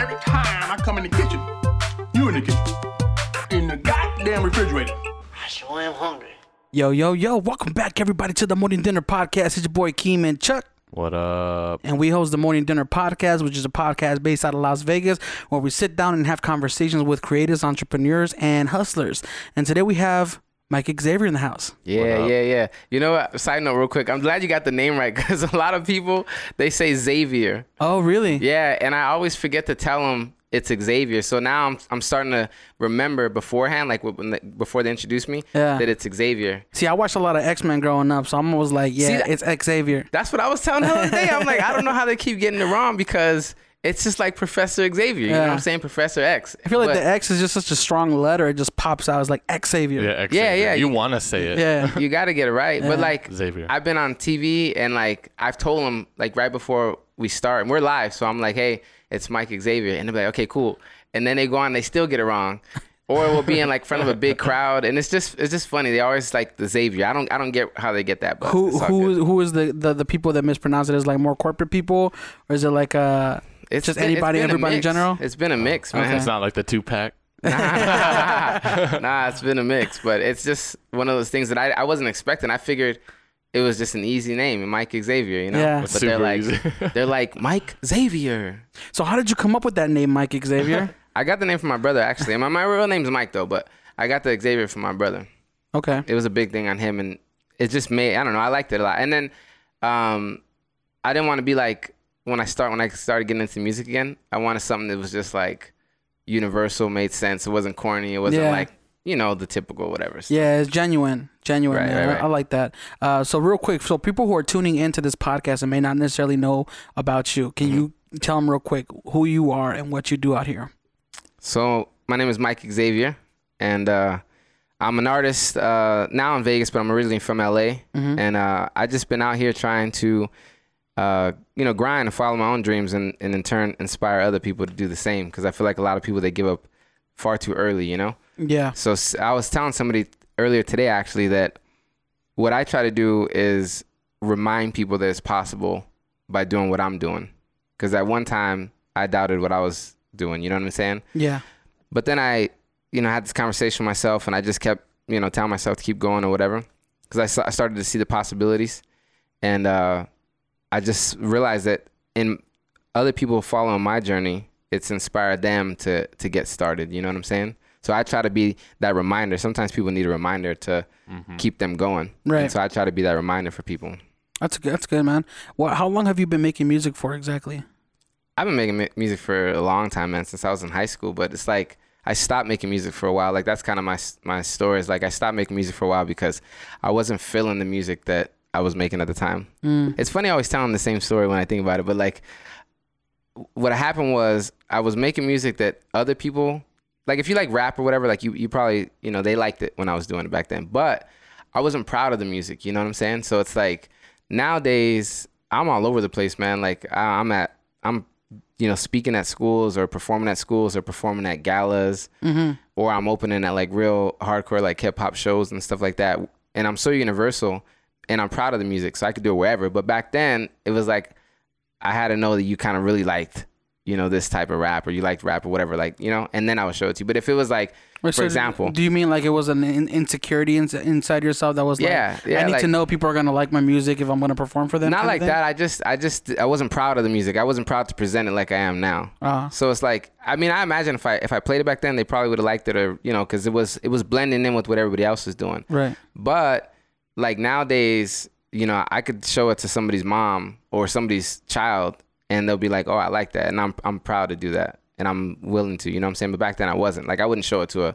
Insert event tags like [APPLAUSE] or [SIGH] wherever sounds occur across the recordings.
every time I come in the kitchen, you in the kitchen, in the goddamn refrigerator. I sure am hungry. Yo, yo, yo, welcome back everybody to the Morning Dinner Podcast. It's your boy Keem and Chuck. What up? And we host the Morning Dinner Podcast, which is a podcast based out of Las Vegas, where we sit down and have conversations with creators, entrepreneurs, and hustlers. And today we have Mike Xavier in the house. Yeah, yeah, yeah. You know what? Side note, real quick. I'm glad you got the name right [LAUGHS] because a lot of people they say Xavier. Oh, really? Yeah, and I always forget to tell them it's Xavier. So now I'm I'm starting to remember beforehand, like when they, before they introduced me, Yeah. that it's Xavier. See, I watched a lot of X Men growing up, so I'm always like, yeah, See, it's Xavier. That's what I was telling the other day. I'm like, I don't know how they keep getting it wrong because it's just like Professor Xavier. You know what I'm saying? Professor X. I feel like But- the X is just such a strong letter; it just pops out. It's like Xavier. Yeah, Xavier. Yeah, yeah, You you- want to say it? Yeah. [LAUGHS] you got to get it right. But like Xavier. I've been on TV and like I've told them like right before we start, and we're live, so I'm like, hey, it's Mike Xavier, and they're like, okay, cool. And then they go on, they still get it wrong, or we'll be in like front of a big crowd, and it's just it's just funny. They always like the Xavier. I don't I don't get how they get that. But Who who good. who is the, the the people that mispronounce it? Is like more corporate people, or is it like uh It's just been- it's anybody, been everybody in general? It's been a mix, man. It's not like the Tupac. [LAUGHS] nah, [LAUGHS] nah, it's been a mix, but it's just one of those things that I, I wasn't expecting. I figured it was just an easy name, Mike Xavier, you know. Yeah. But Super they're like, easy. [LAUGHS] they're like Mike Xavier. So how did you come up with that name, Mike Xavier? I got the name from my brother actually. My my real name's Mike though, but I got the Xavier from my brother. okay. It was a big thing on him, and it just made I don't know. I liked it a lot, and then um, I didn't want to be like when I start when I started getting into music again. I wanted something that was just like universal, made sense. It wasn't corny. It wasn't Yeah. like you know the typical whatever. So- Yeah, it's genuine, genuine. Right, man. right, I- I, like that. Uh, so real quick, so people who are tuning into this podcast and may not necessarily know about you, can you tell them real quick who you are and what you do out here? So my name is Mike Xavier, and uh, I'm an artist uh, now in Vegas, but I'm originally from LA, and uh, I just been out here trying to, uh, you know, grind and follow my own dreams, and, and in turn inspire other people to do the same. Because I feel like a lot of people they give up far too early, you know. Yeah. So I was telling somebody earlier today actually that what I try to do is remind people that it's possible by doing what I'm doing. Because at one time I doubted what I was doing. You know what I'm saying? Yeah. But then I, you know, had this conversation with myself, and I just kept, you know, telling myself to keep going or whatever, because I, I started to see the possibilities, and uh, I just realized that in other people following my journey, it's inspired them to to get started. You know what I'm saying? So I try to be that reminder. Sometimes people need a reminder to mm-hmm. keep them going. Right. And so I try to be that reminder for people. That's good. That's good, man. What? How long have you been making music for exactly? I've been making music for a long time, man, since I was in high school. But it's like I stopped making music for a while. Like that's kind of my my story. Is like I stopped making music for a while because I wasn't feeling the music that I was making at the time. Mm. It's funny I always telling the same story when I think about it. But like, what happened was I was making music that other people like. If you like rap or whatever, like you you probably you know they liked it when I was doing it back then. But I wasn't proud of the music. You know what I'm saying? So it's like nowadays I'm all over the place, man. Like I, I'm at I'm you know speaking at schools or performing at schools or performing at galas mm-hmm. or I'm opening at like real hardcore like hip hop shows and stuff like that. And I'm so universal and I'm proud of the music, so I could do it wherever. But back then it was like I had to know that you kind of really liked you know this type of rap or you liked rap or whatever, like you know, and then I would show it to you. But if it was like Wait, for so example, do you mean like it was an in- insecurity in- inside yourself that was like, Yeah, yeah, I need to know people are gonna like my music if I'm gonna perform for them? not like that. I just, I just, I wasn't proud of the music. I wasn't proud to present it like I am now. Uh-huh. So it's like, I mean, I imagine if I if I played it back then, they probably would have liked it, or you know, because it was it was blending in with what everybody else was doing. Right. But like nowadays, you know, I could show it to somebody's mom or somebody's child, and they'll be like, "Oh, I like that," and I'm I'm proud to do that, and I'm willing to. You know what I'm saying? But back then, I wasn't. Like, I wouldn't show it to a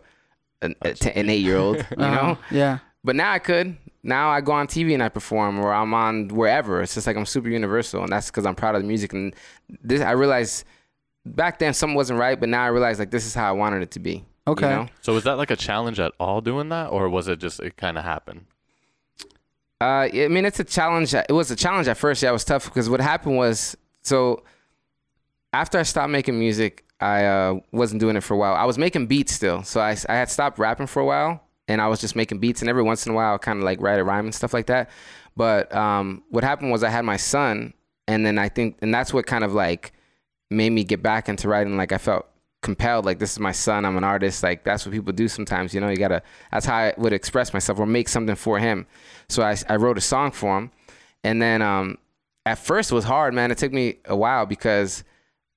an, a t- an eight year old. [LAUGHS] You Uh-huh. know? Yeah. But now I could. Now I go on TV and I perform, or I'm on wherever. It's just like I'm super universal, and that's because I'm proud of the music. And this, I realized back then something wasn't right, but now I realize like this is how I wanted it to be. you Okay. know? So was that like a challenge at all doing that, or was it just it kind of happened? Uh, I mean, it's a challenge. It was a challenge at first. Yeah, it was tough because what happened was so after I stopped making music, I uh, wasn't doing it for a while. I was making beats still, so I, I had stopped rapping for a while, and I was just making beats. And every once in a while, I kind of like write a rhyme and stuff like that. But um, what happened was I had my son, and then I think, and that's what kind of like made me get back into writing. Like I felt compelled. Like this is my son. I'm an artist. Like that's what people do sometimes. You know, you gotta. That's how I would express myself or make something for him. So I I wrote a song for him, and then um, at first it was hard, man. It took me a while because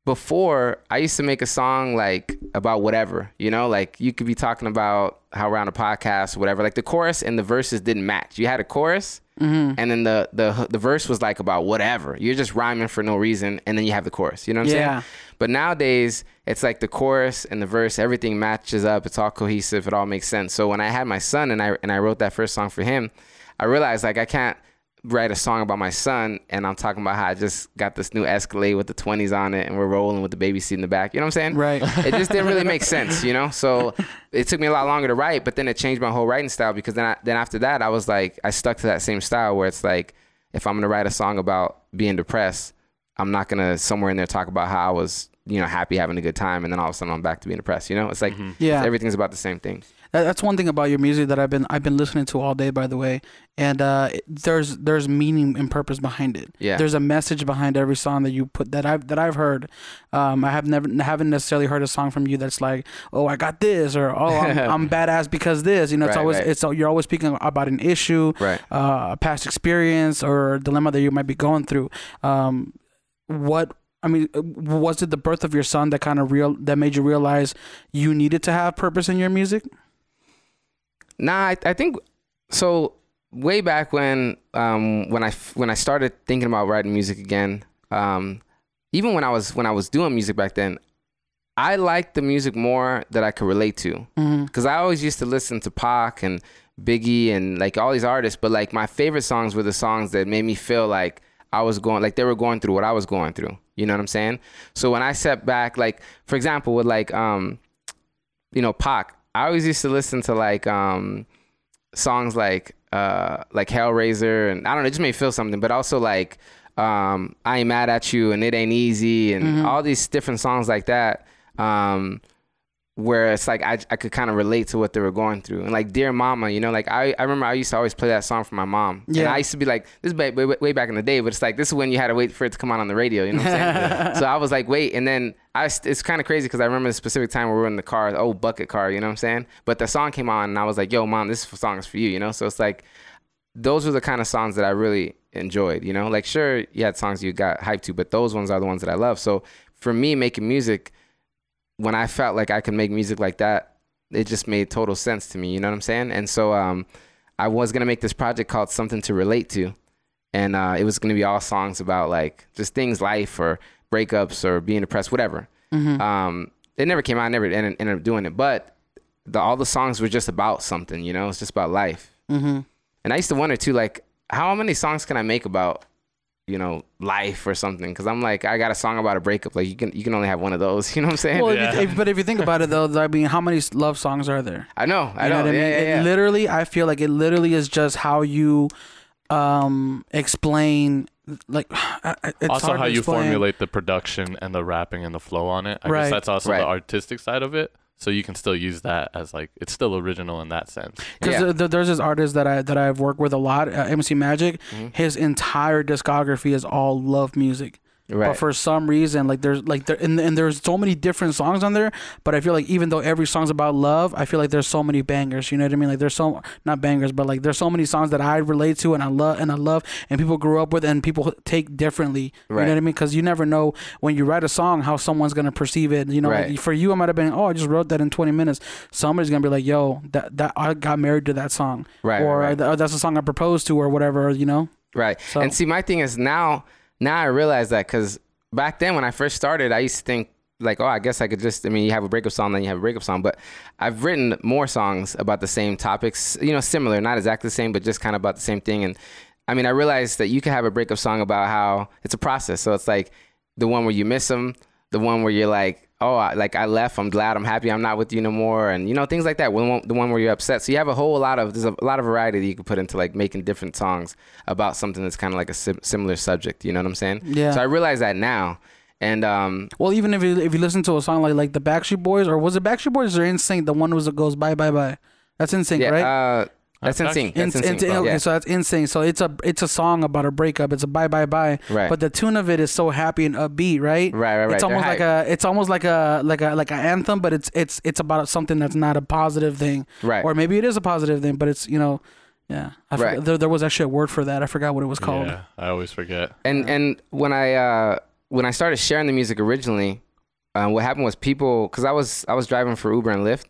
before I used to make a song like about whatever, you know, like you could be talking about how we're a podcast whatever. Like the chorus and the verses didn't match. You had a chorus mm-hmm. and then the, the the verse was like about whatever. You're just rhyming for no reason and then you have the chorus. You know what I'm Yeah. saying? But nowadays it's like the chorus and the verse, everything matches up. It's all cohesive. It all makes sense. So when I had my son and I and I wrote that first song for him, I realized like I can't write a song about my son and I'm talking about how I just got this new Escalade with the 20s on it and we're rolling with the baby seat in the back. You know what I'm saying? Right. It just didn't really make [LAUGHS] sense, you know? So it took me a lot longer to write, but then it changed my whole writing style because then I, then after that I was like I stuck to that same style where it's like if I'm going to write a song about being depressed, I'm not going to somewhere in there talk about how I was, you know, happy having a good time and then all of a sudden I'm back to being depressed, you know? It's like mm-hmm. Yeah. everything's about the same thing. That, that's one thing about your music that I've been I've been listening to all day, by the way. And uh, it- there's there's meaning and purpose behind it. Yeah. There's a message behind every song that you put that I've that I've heard. Um, I have never haven't necessarily heard a song from you that's like, oh, I got this, or oh, I'm, [LAUGHS] I'm badass because this. You know, it's Right, always right. it's you're always speaking about an issue, Right. uh, a past experience, or a dilemma that you might be going through. Um, what I mean, was it the birth of your son that kind of real that made you realize you needed to have purpose in your music? Nah, I, I think so. Way back when, um, when I when I started thinking about writing music again, um, even when I was when I was doing music back then, I liked the music more that I could relate to. Because I always used to listen to Pac and Biggie and like all these artists, but like my favorite songs were the songs that made me feel like I was going, like they were going through what I was going through. You know what I'm saying? So when I sat back, like for example, with like um, you know, Pac, I always used to listen to like um songs like uh like Hellrazor and I don't know, it just made me feel something, but also like um I ain't mad at you and it ain't easy and all these different songs like that. Um where it's like I, I could kind of relate to what they were going through. And like Dear Mama, you know, like I, I remember I used to always play that song for my mom. And I used to be like, this is way, way, way back in the day, but it's like, this is when you had to wait for it to come on on the radio, you know what I'm saying? [LAUGHS] so I was like, wait. And then I, it's kind of crazy because I remember the specific time where we were in the car, the old bucket car, you know what I'm saying? But the song came on and I was like, yo, mom, this song is for you, you know? So it's like, those were the kind of songs that I really enjoyed, you know? Like, sure, you had songs you got hyped to, but those ones are the ones that I love. So for me, making music, when I felt like I could make music like that, it just made total sense to me. You know what I'm saying? And so um, I was gonna make this project called Something to Relate to, and uh, it was gonna be all songs about like just things, life or breakups or being depressed, whatever. Um, it never came out. I never ended, ended up doing it, but the, all the songs were just about something. You know, it's just about life. Mm-hmm. And I used to wonder too, like, how many songs can I make about, you know, life or something? Because I'm like, I got a song about a breakup. Like, you can you can only have one of those. [LAUGHS] You know what I'm saying? Well, Yeah. if you, if, but if you think about it, though, I mean, how many love songs are there? I know, I You know. what I mean? Yeah, yeah, yeah. literally, I feel like it literally is just how you um explain, like, [SIGHS] I- I- it's also, hard how to you explain. formulate the production and the rapping and the flow on it. I Right. guess that's also Right. the artistic side of it. So you can still use that as like it's still original in that sense. Because Yeah. there's this artist that I that I've worked with a lot, uh, MC Magic. Mm-hmm. His entire discography is all love music. Right. But for some reason, like there's like there and, and there's so many different songs on there. But I feel like even though every song's about love, I feel like there's so many bangers. You know what I mean? Like there's so not bangers, but like there's so many songs that I relate to and I love and I love and people grew up with and people take differently. You know what I mean? Because you never know when you write a song how someone's gonna perceive it. You know, Right. like, for you, it might have been oh I just wrote that in 20 minutes. Somebody's gonna be like yo that that I got married to that song. Right, Or right, right. "Oh, that's a song I proposed to or whatever. You know. Right. So- And see, my thing is now, now I realize that because back then when I first started, I used to think like, oh, I guess I could just, I mean, you have a breakup song, then you have a breakup song. But I've written more songs about the same topics, you know, similar, not exactly the same, but just kind of about the same thing. And I mean, I realized that you can have a breakup song about how it's a process. So it's like the one where you miss them, the one where you're like, oh, I, like I left, I'm glad, I'm happy, I'm not with you no more, and you know things like that. One, the one where you're upset. So you have a whole lot of there's a lot of variety that you can put into like making different songs about something that's kind of like a sim- similar subject. You know what I'm saying? Yeah. So I realize that now, and um, Well, even if you if you listen to a song like like the Backstreet Boys or was it Backstreet Boys or NSYNC, the one was that goes bye bye bye. That's NSYNC, yeah, right? uh, That's That's insane. That's In- insane. in- okay, yeah. so that's insane. So it's a it's a song about a breakup. It's a bye bye bye. Right. But the tune of it is so happy and upbeat, right? Right, right, right. It's They're almost like hype. a it's almost like a like a like an anthem, but it's it's it's about something that's not a positive thing. Right. Or maybe it is a positive thing, but it's you know, yeah. I forgot, Right. there there was actually a word for that. I forgot what it was called. Yeah, I always forget. and and when I uh, when I started sharing the music originally, uh, what happened was people because I was I was driving for Uber and Lyft,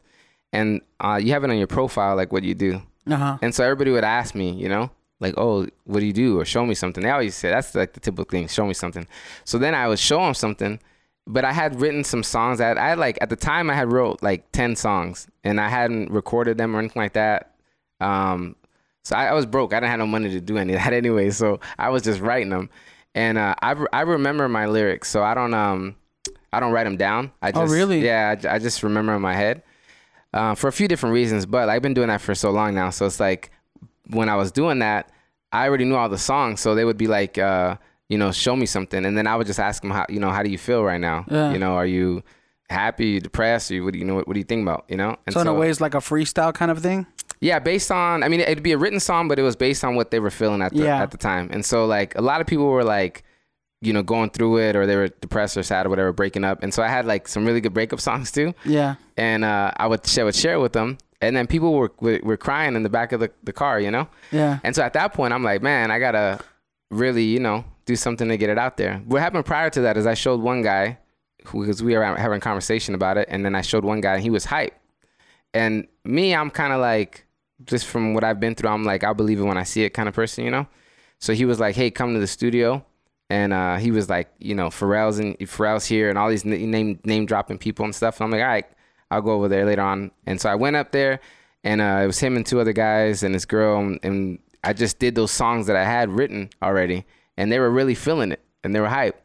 and uh, you have it on your profile like what you do, Uh huh. and so everybody would ask me, you know, like, oh, what do you do, or show me something. They always say that's like the typical thing, show me something. So then I would show them something, but I had written some songs that I had like at the time I had wrote like ten songs, and I hadn't recorded them or anything like that. Um, so I, I was broke. I didn't have no money to do any of that [LAUGHS] anyway. So I was just writing them, and uh, I I remember my lyrics. So I don't um I don't write them down. I Oh, just, really? Yeah, I, I just remember in my head. Uh, for a few different reasons, but I've been doing that for so long now. So it's like when I was doing that, I already knew all the songs. So they would be like, uh, you know, show me something, and then I would just ask them how, you know, how do you feel right now? Yeah. You know, are you happy, you depressed, or you, what do you know? What, what do you think about? You know? And So in a way, it's like a freestyle kind of thing. yeah, based on I mean it'd be a written song, but it was based on what they were feeling at the Yeah. at the time. And so like a lot of people were like, you know, going through it or they were depressed or sad or whatever, breaking up. And so I had like some really good breakup [LAUGHS] songs too. Yeah. And uh, I would share would share with them. And then people were, were were crying in the back of the, the car, you know? Yeah. And so at that point I'm like, man, I gotta really, you know, do something to get it out there. What happened prior to that is I showed one guy because we were having a conversation about it, and then I showed one guy and he was hype. And me, I'm kind of like, just from what I've been through, I'm like, I'll believe it when I see it kind of person, you know? So he was like, hey, come to the studio. And uh, he was like, you know, Pharrell's and Pharrell's here and all these name name dropping people and stuff. And I'm like, all right, I'll go over there later on. And so I went up there and uh, it was him and two other guys and this girl. And, I just did those songs that I had written already. And they were really feeling it and they were hype.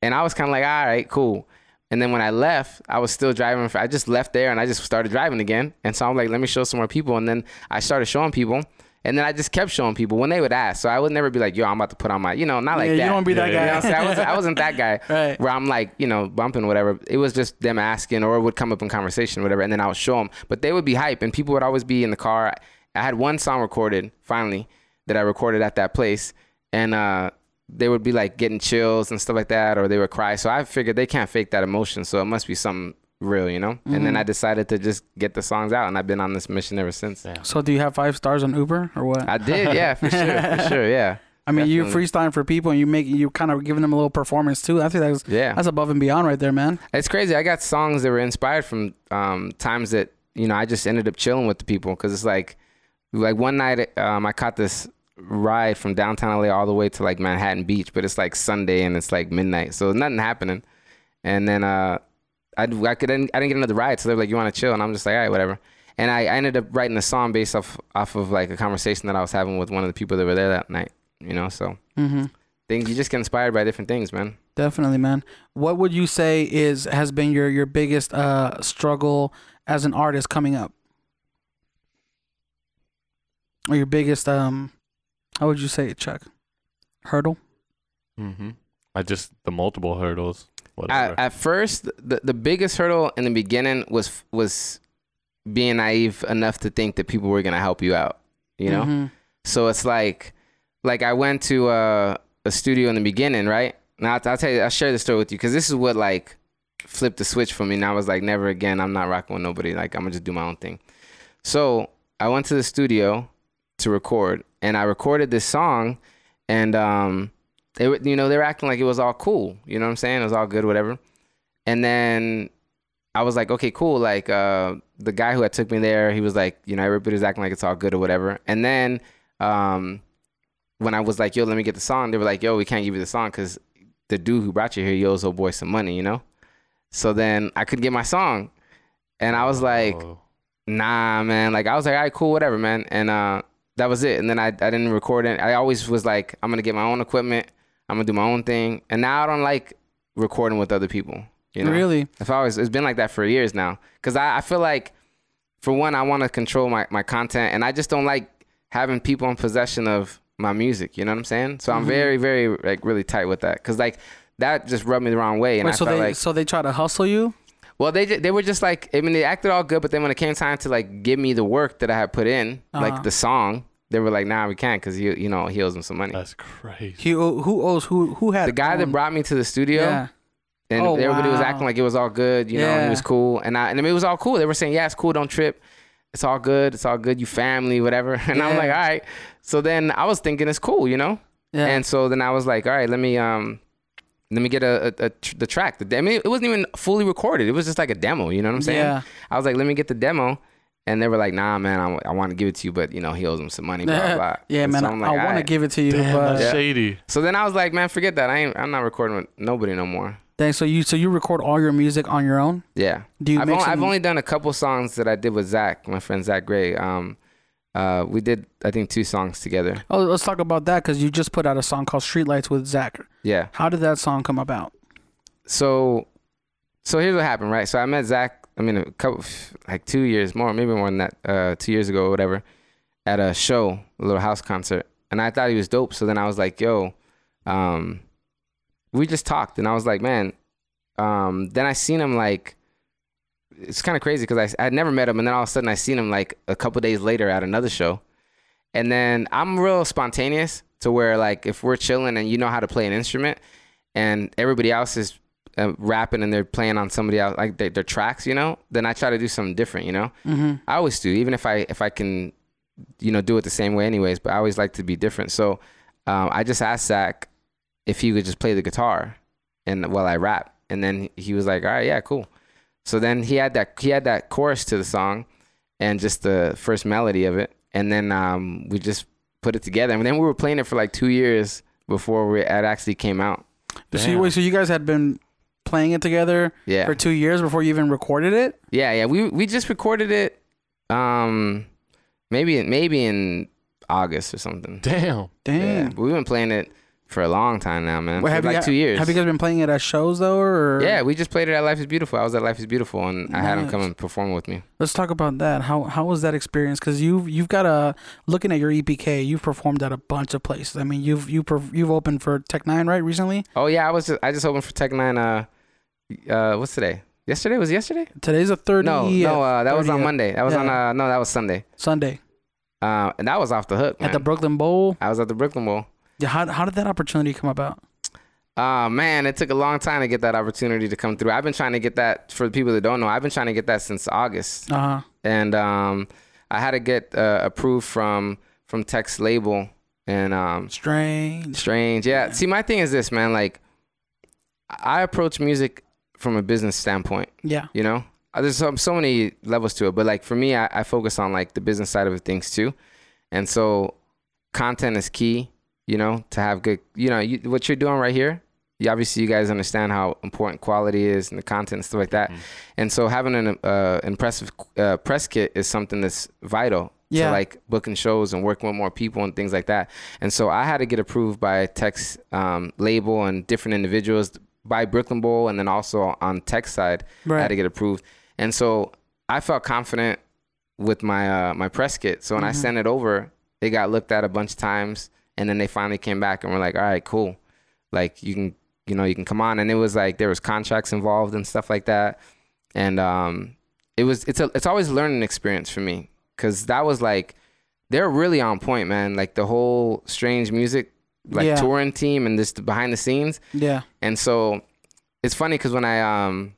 And I was kind of like, all right, cool. And then when I left, I was still driving. For, I just left there and I just started driving again. And so I'm like, let me show some more people. And then I started showing people. And then I just kept showing people when they would ask. So I would never be like, yo, I'm about to put on my, you know, not like yeah, that. you don't be that Yeah, guy. You know I'm saying? I wasn't, I wasn't that guy [LAUGHS] Right. where I'm like, you know, bumping whatever. It was just them asking or it would come up in conversation whatever. And then I would show them. But they would be hype and people would always be in the car. I had one song recorded finally that I recorded at that place. And uh, they would be like getting chills and stuff like that or they would cry. So I figured they can't fake that emotion. So it must be something real, you know? And Mm-hmm. then I decided to just get the songs out and I've been on this mission ever since. Yeah. So do you have five stars on Uber or what? I did, yeah, for sure, for [LAUGHS] sure, yeah. I mean, you Definitely. freestyling for people and you make you kind of giving them a little performance too. I think that's Yeah. that's above and beyond right there, man. It's crazy. I got songs that were inspired from um, times that you know I just ended up chilling with the people because it's like, like one night um, I caught this ride from downtown LA all the way to like Manhattan Beach, but it's like Sunday and it's like midnight, so nothing happening. And then uh, I I couldn't I didn't get another ride, so they're like, "You want to chill?" And I'm just like, "All right, whatever." And I, I ended up writing a song based off off of like a conversation that I was having with one of the people that were there that night. You know, so Mm-hmm. things you just get inspired by different things, man. Definitely, man. What would you say is has been your your biggest uh struggle as an artist coming up, or your biggest um, how would you say it, Chuck? Hurdle. Mm-hmm. I just the multiple hurdles. Whatever. At, at first, the the biggest hurdle in the beginning was was being naive enough to think that people were gonna help you out. You know, Mhm. so it's like like I went to uh, a studio in the beginning, right? Now I'll, I'll tell you, I'll share the story with you because this is what like flipped the switch for me. And I was like, never again. I'm not rocking with nobody. Like I'm gonna just do my own thing. So I went to the studio to record, and I recorded this song, and um, they were, you know, they were acting like it was all cool. You know what I'm saying? It was all good, whatever. And then I was like, okay, cool. Like uh, the guy who had took me there, he was like, you know, everybody's acting like it's all good or whatever. And then um, when I was like, yo, let me get the song, they were like, yo, we can't give you the song because the dude who brought you here, he owes old boy some money, you know. So then I could get my song, and I was like, Oh. nah, man. Like I was like, all right, cool, whatever, man. And uh, that was it. And then I, I didn't record it. I always was like, I'm gonna get my own equipment. I'm gonna do my own thing. And now I don't like recording with other people. You know, Really? I've always it's been like that for years now. Cause I, I feel like, for one, I want to control my my content, and I just don't like having people in possession of my music. You know what I'm saying? So I'm Mhm. very very like really tight with that. Cause like that just rubbed me the wrong way, and Wait, I so felt they like so they try to hustle you? Well, they they were just like I mean they acted all good, but then when it came time to like give me the work that I had put in, Uh-huh. like the song, they were like, "Nah, we can't," because you you know he owes them some money. That's crazy. He, who owes who? Who had the guy that brought me to the studio, Yeah. and Oh, everybody was acting like it was all good. You know, and Yeah. he was cool, and I and it was all cool. They were saying, "Yeah, it's cool. Don't trip. It's all good. It's all good. You family, whatever." [LAUGHS] And I'm like, "All right." So then I was thinking it's cool, you know. Yeah. And so then I was like, "All right, let me um." Let me get a, a, a tr- the track. The, I mean, it wasn't even fully recorded. It was just like a demo. You know what I'm saying? Yeah. I was like, let me get the demo. And they were like, nah, man, I, want to give it to you, but you know, he owes him some money, blah, blah, blah. [LAUGHS] yeah, And man. so I, I'm I like, want to give it to you, Damn, but that's Yeah. shady. So then I was like, man, forget that. I ain't, I'm not recording with nobody no more. dang. So you so you record all your music on your own? Yeah. Do you I've, mix only, I've only done a couple songs that I did with Zach, my friend Zach Gray. Um, uh, we did, I think, two songs together. Oh, let's talk about that because you just put out a song called Streetlights with Zach. Yeah. How did that song come about? So, so here's what happened, right? So I met Zach. I mean, a couple, like two years more, maybe more than that, uh, two years ago or whatever, at a show, a little house concert, and I thought he was dope. So then I was like, "Yo," um, we just talked, and I was like, "Man," um, then I seen him like. It's kind of crazy because I I never met him, and then all of a sudden I seen him like a couple days later at another show, and then I'm real spontaneous to where like if we're chilling and you know how to play an instrument, and everybody else is uh, rapping and they're playing on somebody else like their, their tracks, you know, then I try to do something different, you know. Mm-hmm. I always do, even if I if I can, you know, do it the same way anyways. But I always like to be different. So um, I just asked Zach if he would just play the guitar and while I rap, and then he was like, "All right, yeah, cool." So then he had that he had that chorus to the song, and just the first melody of it, and then um, we just put it together. And then we were playing it for like two years before we, it actually came out. So you, wait, so you guys had been playing it together Yeah. for two years before you even recorded it? Yeah, yeah. We we just recorded it um maybe maybe in August or something. Damn. Yeah. Damn. But we've been playing it for a long time now, man. Well, have like you, two years. Have you guys been playing it at shows though, or yeah, we just played it at Life is Beautiful. I was at Life is Beautiful and I had him come and perform with me. Let's talk about that. How how was that experience? Because you've you've got a looking at your EPK, you've performed at a bunch of places. I mean, you've you perf- you've opened for Tech N9ne right recently. Oh yeah, I was just I just opened for Tech N9ne uh uh what's today? Yesterday was yesterday? Today's a thirty. No, no, uh, that was on 30th Monday. That was on uh no, that was Sunday. Sunday Uh and that was off the hook, man. at the Brooklyn Bowl. I was at the Brooklyn Bowl. Yeah, how how did that opportunity come about? Uh man, it took a long time to get that opportunity to come through. I've been trying to get that for the people that don't know. I've been trying to get that since August, Uh huh. and um, I had to get uh, approved from from Tech's label and um, Strange. Strange. Yeah. See, my thing is this, man. Like, I approach music from a business standpoint. Yeah. You know, Uh, there's so, so many levels to it, but like for me, I, I focus on like the business side of things too, and so content is key. You know, to have good. You know, you, what you're doing right here. You, obviously, you guys understand how important quality is and the content and stuff like that. And so, having an uh, impressive uh, press kit is something that's vital Yeah. to like booking shows and working with more people and things like that. And so, I had to get approved by Tech's um, label and different individuals by Brooklyn Bowl, and then also on Tech side, I had to get approved. And so, I felt confident with my uh, my press kit. So when I Mhm. sent it over, it got looked at a bunch of times, and then they finally came back and were like, "All right, cool, like you can, you know, you can come on." And it was like there was contracts involved and stuff like that, and um, it was it's a it's always a learning experience for me because that was like they're really on point, man. Like the whole strange music, like Yeah. touring team and this behind the scenes. Yeah. And so it's funny because when I um,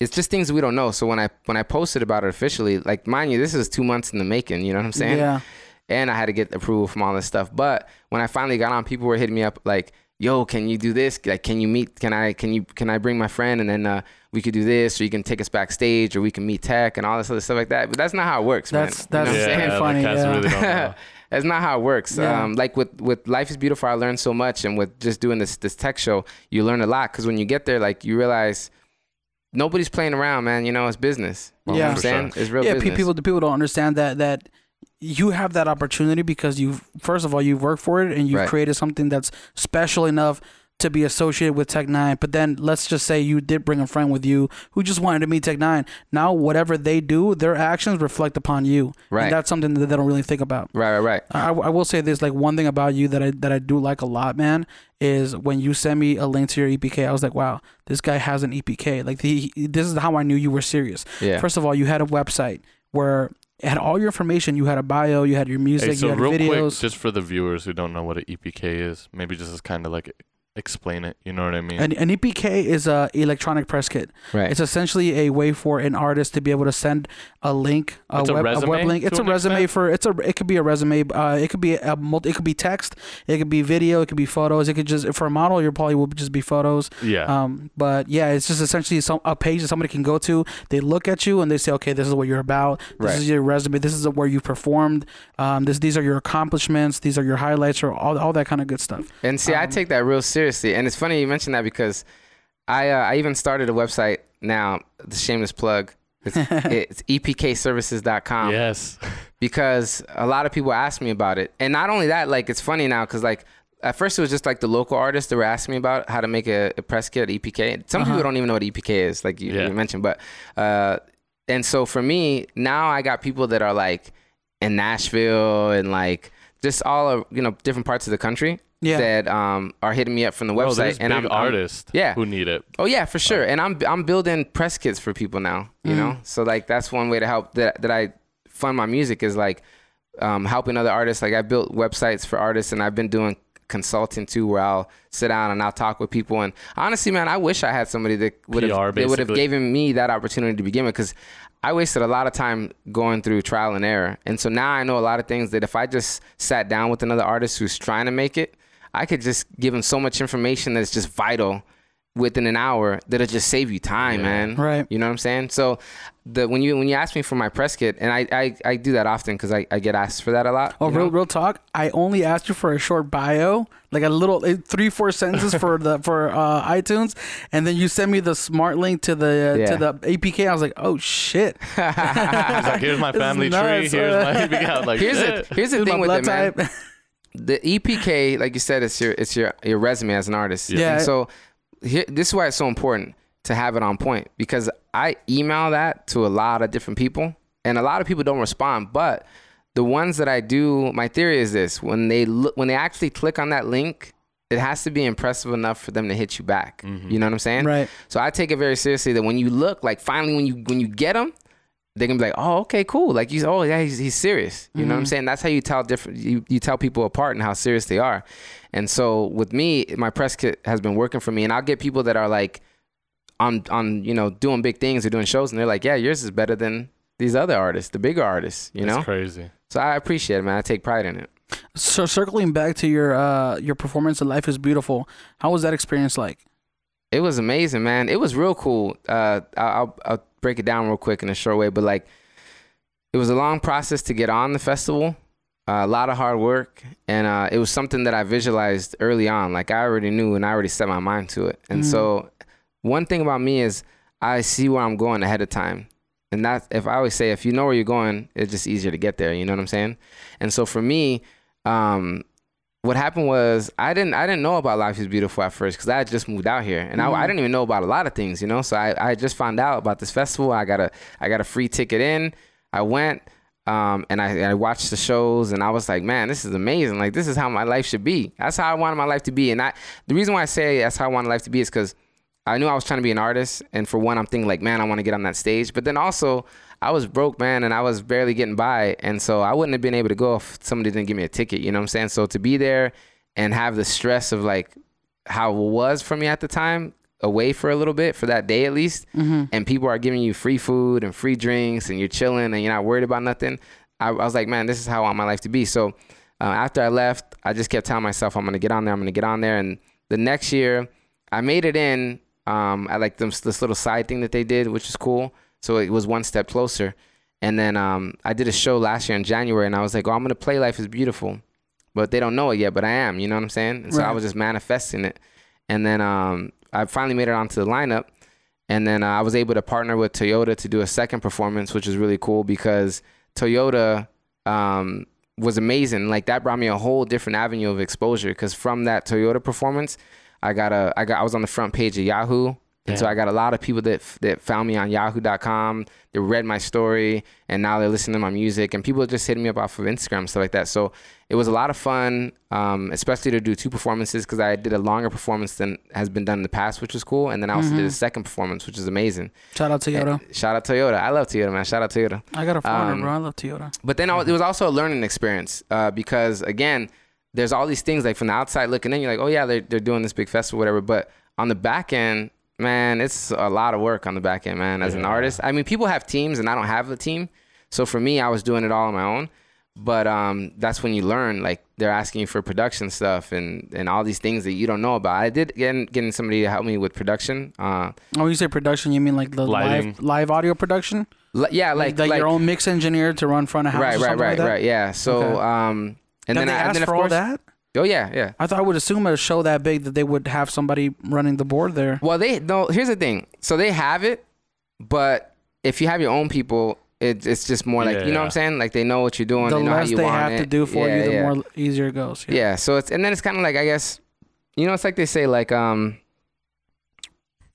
it's just things we don't know. So when I when I posted about it officially, like mind you, this is two months in the making. You know what I'm saying? Yeah. And I had to get approval from all this stuff. But when I finally got on, people were hitting me up like, "Yo, can you do this? Like, can you meet? Can I? Can you? Can I bring my friend and then uh, we could do this, or you can take us backstage, or we can meet tech and all this other stuff like that." But that's not how it works, That's- man. You know that's- what I'm Yeah, saying? the funny, cats yeah. really don't know. [LAUGHS] That's not how it works. Yeah. Um, like with with Life is Beautiful, I learned so much, and with just doing this this tech show, you learn a lot because when you get there, like you realize nobody's playing around, man. You know, it's business. You know Yeah. what I'm For saying? It's real yeah. business. People the people don't understand that that you have that opportunity because you first of all you've worked for it and you've Right. created something that's special enough to be associated with Tech N9ne. But then let's just say you did bring a friend with you who just wanted to meet Tech N9ne. Now whatever they do, their actions reflect upon you. Right. And that's something that they don't really think about. Right, right, right. I, I will say this like one thing about you that I that I do like a lot, man, is when you send me a link to your EPK. I was like, wow, this guy has an EPK. Like the this is how I knew you were serious. Yeah. First of all, you had a website where it had all your information. You had a bio, you had your music, Hey, so you had real quick, just for the viewers who don't know what an EPK is, maybe just as kind of like explain it. You know what I mean? An, an EPK is a electronic press kit. Right. It's essentially a way for an artist to be able to send a link, a, It's a web, resume web link. It's a resume extent? for it's a it could be a resume. Uh, it could be a multi, it could be text. It could be video. It could be photos. It could just for a model, your probably will just be photos. yeah. Um, but yeah, it's just essentially some a page that somebody can go to. They look at you and they say, okay, this is what you're about. This Right. is your resume. This is where you performed. Um, this these are your accomplishments. These are your highlights or all all that kind of good stuff. And see, I Um, take that real seriously. And it's funny you mentioned that because I uh, I even started a website now, the shameless plug. It's, [LAUGHS] it's epkservices.com yes. because a lot of people ask me about it. And not only that, like it's funny now because like at first it was just like the local artists that were asking me about how to make a, a press kit, at EPK. Some people don't even know what EPK is, like you, Yeah. you mentioned. But uh, and so for me now, I got people that are like in Nashville and like just all of you know different parts of the country Yeah. that um are hitting me up from the website. there's and big I'm, I'm- artists yeah. who need it. Oh yeah, for sure. And I'm I'm building press kits for people now. You know, so like that's one way to help that that I fund my music is like um, helping other artists. Like I built websites for artists, and I've been doing consulting too, where I'll sit down and I'll talk with people. And honestly, man, I wish I had somebody that would have PR, would have given me that opportunity to begin with, because I wasted a lot of time going through trial and error. And so now I know a lot of things that if I just sat down with another artist who's trying to make it, I could just give them so much information that's just vital within an hour that'll just save you time, man. Right. You know what I'm saying? So the when you when you ask me for my press kit, and I I, I do that often because I, I get asked for that a lot. Oh, you know? real, real talk. I only asked you for a short bio, like a little eh, three, four sentences for the for uh, iTunes, and then you sent me the smart link to the uh, Yeah. to the EPK. I was like, oh shit. [LAUGHS] He's like, here's my family tree. nuts, Here's my EPK. I was like, Here's shit. the here's the Here's thing my with blood it, man. [LAUGHS] the EPK, like you said, it's your it's your your resume as an artist. Yeah. And so here, this is why it's so important to have it on point because I email that to a lot of different people, and a lot of people don't respond. But the ones that I do, my theory is this: when they look, when they actually click on that link, it has to be impressive enough for them to hit you back. Mm-hmm. You know what I'm saying? Right. So I take it very seriously that when you look, like finally when you when you get them, they're gonna be like, oh, okay, cool. Like you, oh yeah, he's, he's serious. You know what I'm saying? That's how you tell different. You, you tell people apart and how serious they are. And so with me, my press kit has been working for me, and I'll get people that are like, on on you know doing big things or doing shows, and they're like, yeah, yours is better than these other artists, the bigger artists. You That's know? crazy. So I appreciate it, man. I take pride in it. So circling back to your uh your performance of Life is Beautiful, how was that experience like? It was amazing, man. It was real cool. Uh, I'll, I'll, I'll break it down real quick in a short way, but like, it was a long process to get on the festival. Uh, a lot of hard work, and uh, it was something that I visualized early on. Like I already knew, and I already set my mind to it. And so, one thing about me is I see where I'm going ahead of time, and that if I always say if you know where you're going, it's just easier to get there. You know what I'm saying? And so for me, um, what happened was I didn't I didn't know about Life is Beautiful at first because I had just moved out here and I, I didn't even know about a lot of things, you know. So I, I just found out about this festival. I got a I got a free ticket in. I went um, and I, I watched the shows and I was like, man, this is amazing. Like this is how my life should be. That's how I wanted my life to be. And I the reason why I say that's how I wanted life to be is because I knew I was trying to be an artist, and for one, I'm thinking like, man, I want to get on that stage. But then also, I was broke, man, and I was barely getting by, and so I wouldn't have been able to go if somebody didn't give me a ticket. You know what I'm saying? So to be there and have the stress of like how it was for me at the time, away for a little bit for that day at least, and people are giving you free food and free drinks, and you're chilling and you're not worried about nothing. I, I was like, man, this is how I want my life to be. So uh, after I left, I just kept telling myself, I'm gonna get on there. I'm gonna get on there. And the next year, I made it in. Um, I like this, this little side thing that they did, which is cool. So it was one step closer. And then um, I did a show last year in January, and I was like, oh, I'm gonna play Life is Beautiful, but they don't know it yet, but I am. You know what I'm saying? And so I was just manifesting it. And then um, I finally made it onto the lineup. And then uh, I was able to partner with Toyota to do a second performance, which is really cool because Toyota um, was amazing. Like that brought me a whole different avenue of exposure. Because from that Toyota performance, I got a I got I was on the front page of Yahoo. And so I got a lot of people that that found me on Yahoo.com. They read my story, and now they're listening to my music. And people are just hitting me up off of Instagram stuff like that. So it was a lot of fun, um, especially to do two performances because I did a longer performance than has been done in the past, which was cool. And then I also Mm-hmm. did a second performance, which is amazing. Shout out to Toyota. Shout out Toyota. I love Toyota, man. Shout out Toyota. I got a phone Um, bro. I love Toyota. But then al- it was also a learning experience uh, because again, there's all these things like from the outside looking in, you're like, oh yeah, they're they're doing this big festival, whatever. But on the back end, man, it's a lot of work on the back end, man. As an artist, I mean, people have teams, and I don't have a team. So for me, I was doing it all on my own. But um, that's when you learn. Like they're asking you for production stuff and, and all these things that you don't know about. I did get getting somebody to help me with production. Uh, Oh, you say production? You mean like the Lighting. live live audio production? li- yeah, like like, like your own mix engineer to run front of house. right, or right, something right, like that? right. Yeah. So Okay. um, and Have then they I, and asked then of for all course, that? Oh yeah, yeah. I thought I would assume a show that big that they would have somebody running the board there. Well, they no. Here's the thing. So they have it, but if you have your own people, it, it's just more like you know what I'm saying. Like they know what you're doing. the they know how less you they want have it. to do for Yeah, you, the yeah. more easier it goes. Yeah. So it's and then it's kind of like I guess, you know, it's like they say like um.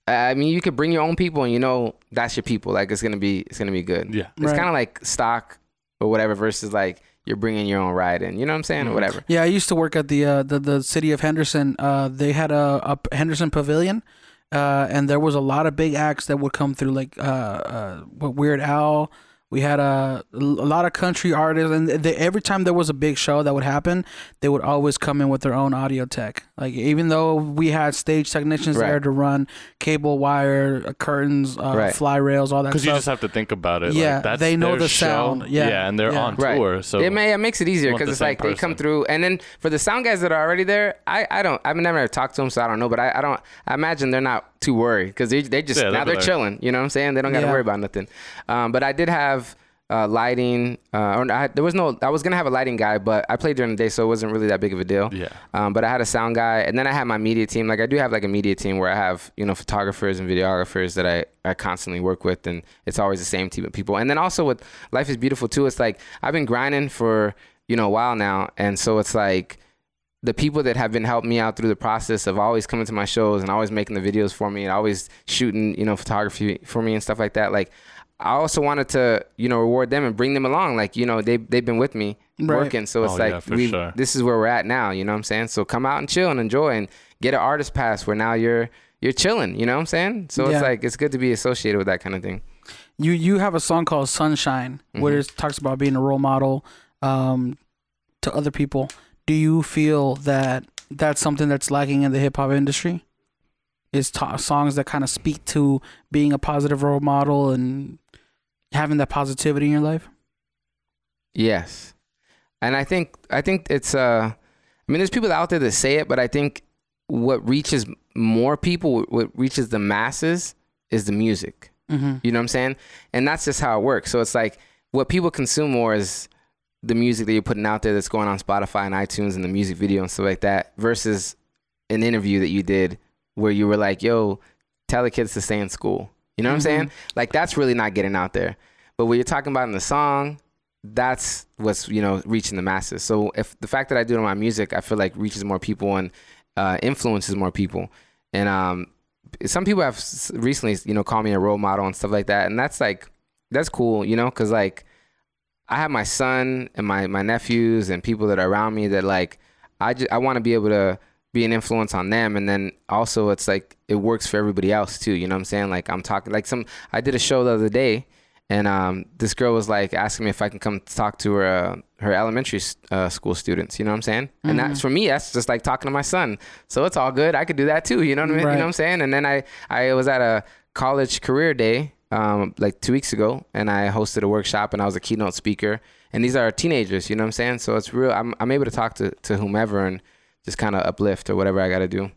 I mean, you could bring your own people, and you know that's your people. Like it's gonna be, it's gonna be good. Yeah. It's Right. kind of like stock or whatever versus like you're bringing your own ride in. You know what I'm saying? Or Mhm. whatever. Yeah, I used to work at the uh, the the city of Henderson. Uh, they had a, a Henderson Pavilion, uh, and there was a lot of big acts that would come through, like uh, uh, what Weird Al. We had a, a lot of country artists, and they, every time there was a big show that would happen, they would always come in with their own audio tech. Like even though we had stage technicians Right. there to run cable wire, uh, curtains, uh, Right. fly rails, all that Because you just have to think about it. Yeah, like, that's they know their the show. sound. Yeah, and they're yeah. on Right. tour. So it may it makes it easier because it's same like they come through, and then for the sound guys that are already there, I, I don't I've never talked to them, so I don't know. But I, I don't I imagine they're not too worried because they they just Yeah, now they'll be they're like- chilling. You know what I'm saying? They don't got to Yeah. worry about nothing. Um, but I did have. Uh, lighting, uh, or I, there was no. I was gonna have a lighting guy, but I played during the day, so it wasn't really that big of a deal. yeah. Um, but I had a sound guy, and then I had my media team. Like I do have like a media team where I have you know photographers and videographers that I, I constantly work with, and it's always the same team of people. And then also with Life is Beautiful too, it's like I've been grinding for you know a while now, and so it's like the people that have been helping me out through the process of always coming to my shows and always making the videos for me and always shooting you know photography for me and stuff like that. Like I also wanted to you know reward them and bring them along. Like you know they they've been with me Right. working, so it's Oh, like yeah, we sure. this is where we're at now. You know what I'm saying? So come out and chill and enjoy and get an artist pass where now you're you're chilling. You know what I'm saying? So Yeah. it's like it's good to be associated with that kind of thing. you you have a song called Sunshine where Mm-hmm. it talks about being a role model um, to other people. Do you feel that that's something that's lacking in the hip hop industry? Is ta- songs that kind of speak to being a positive role model and having that positivity in your life? Yes, and I think I think it's uh, I mean, there's people out there that say it, but I think what reaches more people, what reaches the masses, is the music. Mm-hmm. You know what I'm saying? And that's just how it works. So it's like what people consume more is the music that you're putting out there that's going on Spotify and iTunes and the music video and stuff like that versus an interview that you did where you were like, yo, tell the kids to stay in school. You know what I'm saying? Like that's really not getting out there. But what you're talking about in the song, that's what's, you know, reaching the masses. So if the fact that I do it on my music, I feel like reaches more people and uh, influences more people. And um, some people have recently, you know, called me a role model and stuff like that, and that's like, that's cool, you know, because like, I have my son and my my nephews and people that are around me that like, I just I want to be able to be an influence on them, and then also it's like it works for everybody else too. You know what I'm saying? Like I'm talking like some I did a show the other day, and um, this girl was like asking me if I can come talk to her uh, her elementary uh, school students. You know what I'm saying? And that's for me. That's just like talking to my son. So it's all good. I could do that too. You know what I mean? You Right. know what I'm saying? And then I I was at a college career day um, like two weeks ago, and I hosted a workshop, and I was a keynote speaker. And these are teenagers. You know what I'm saying? So it's real. I'm I'm able to talk to to whomever and just kind of uplift or whatever I got to do.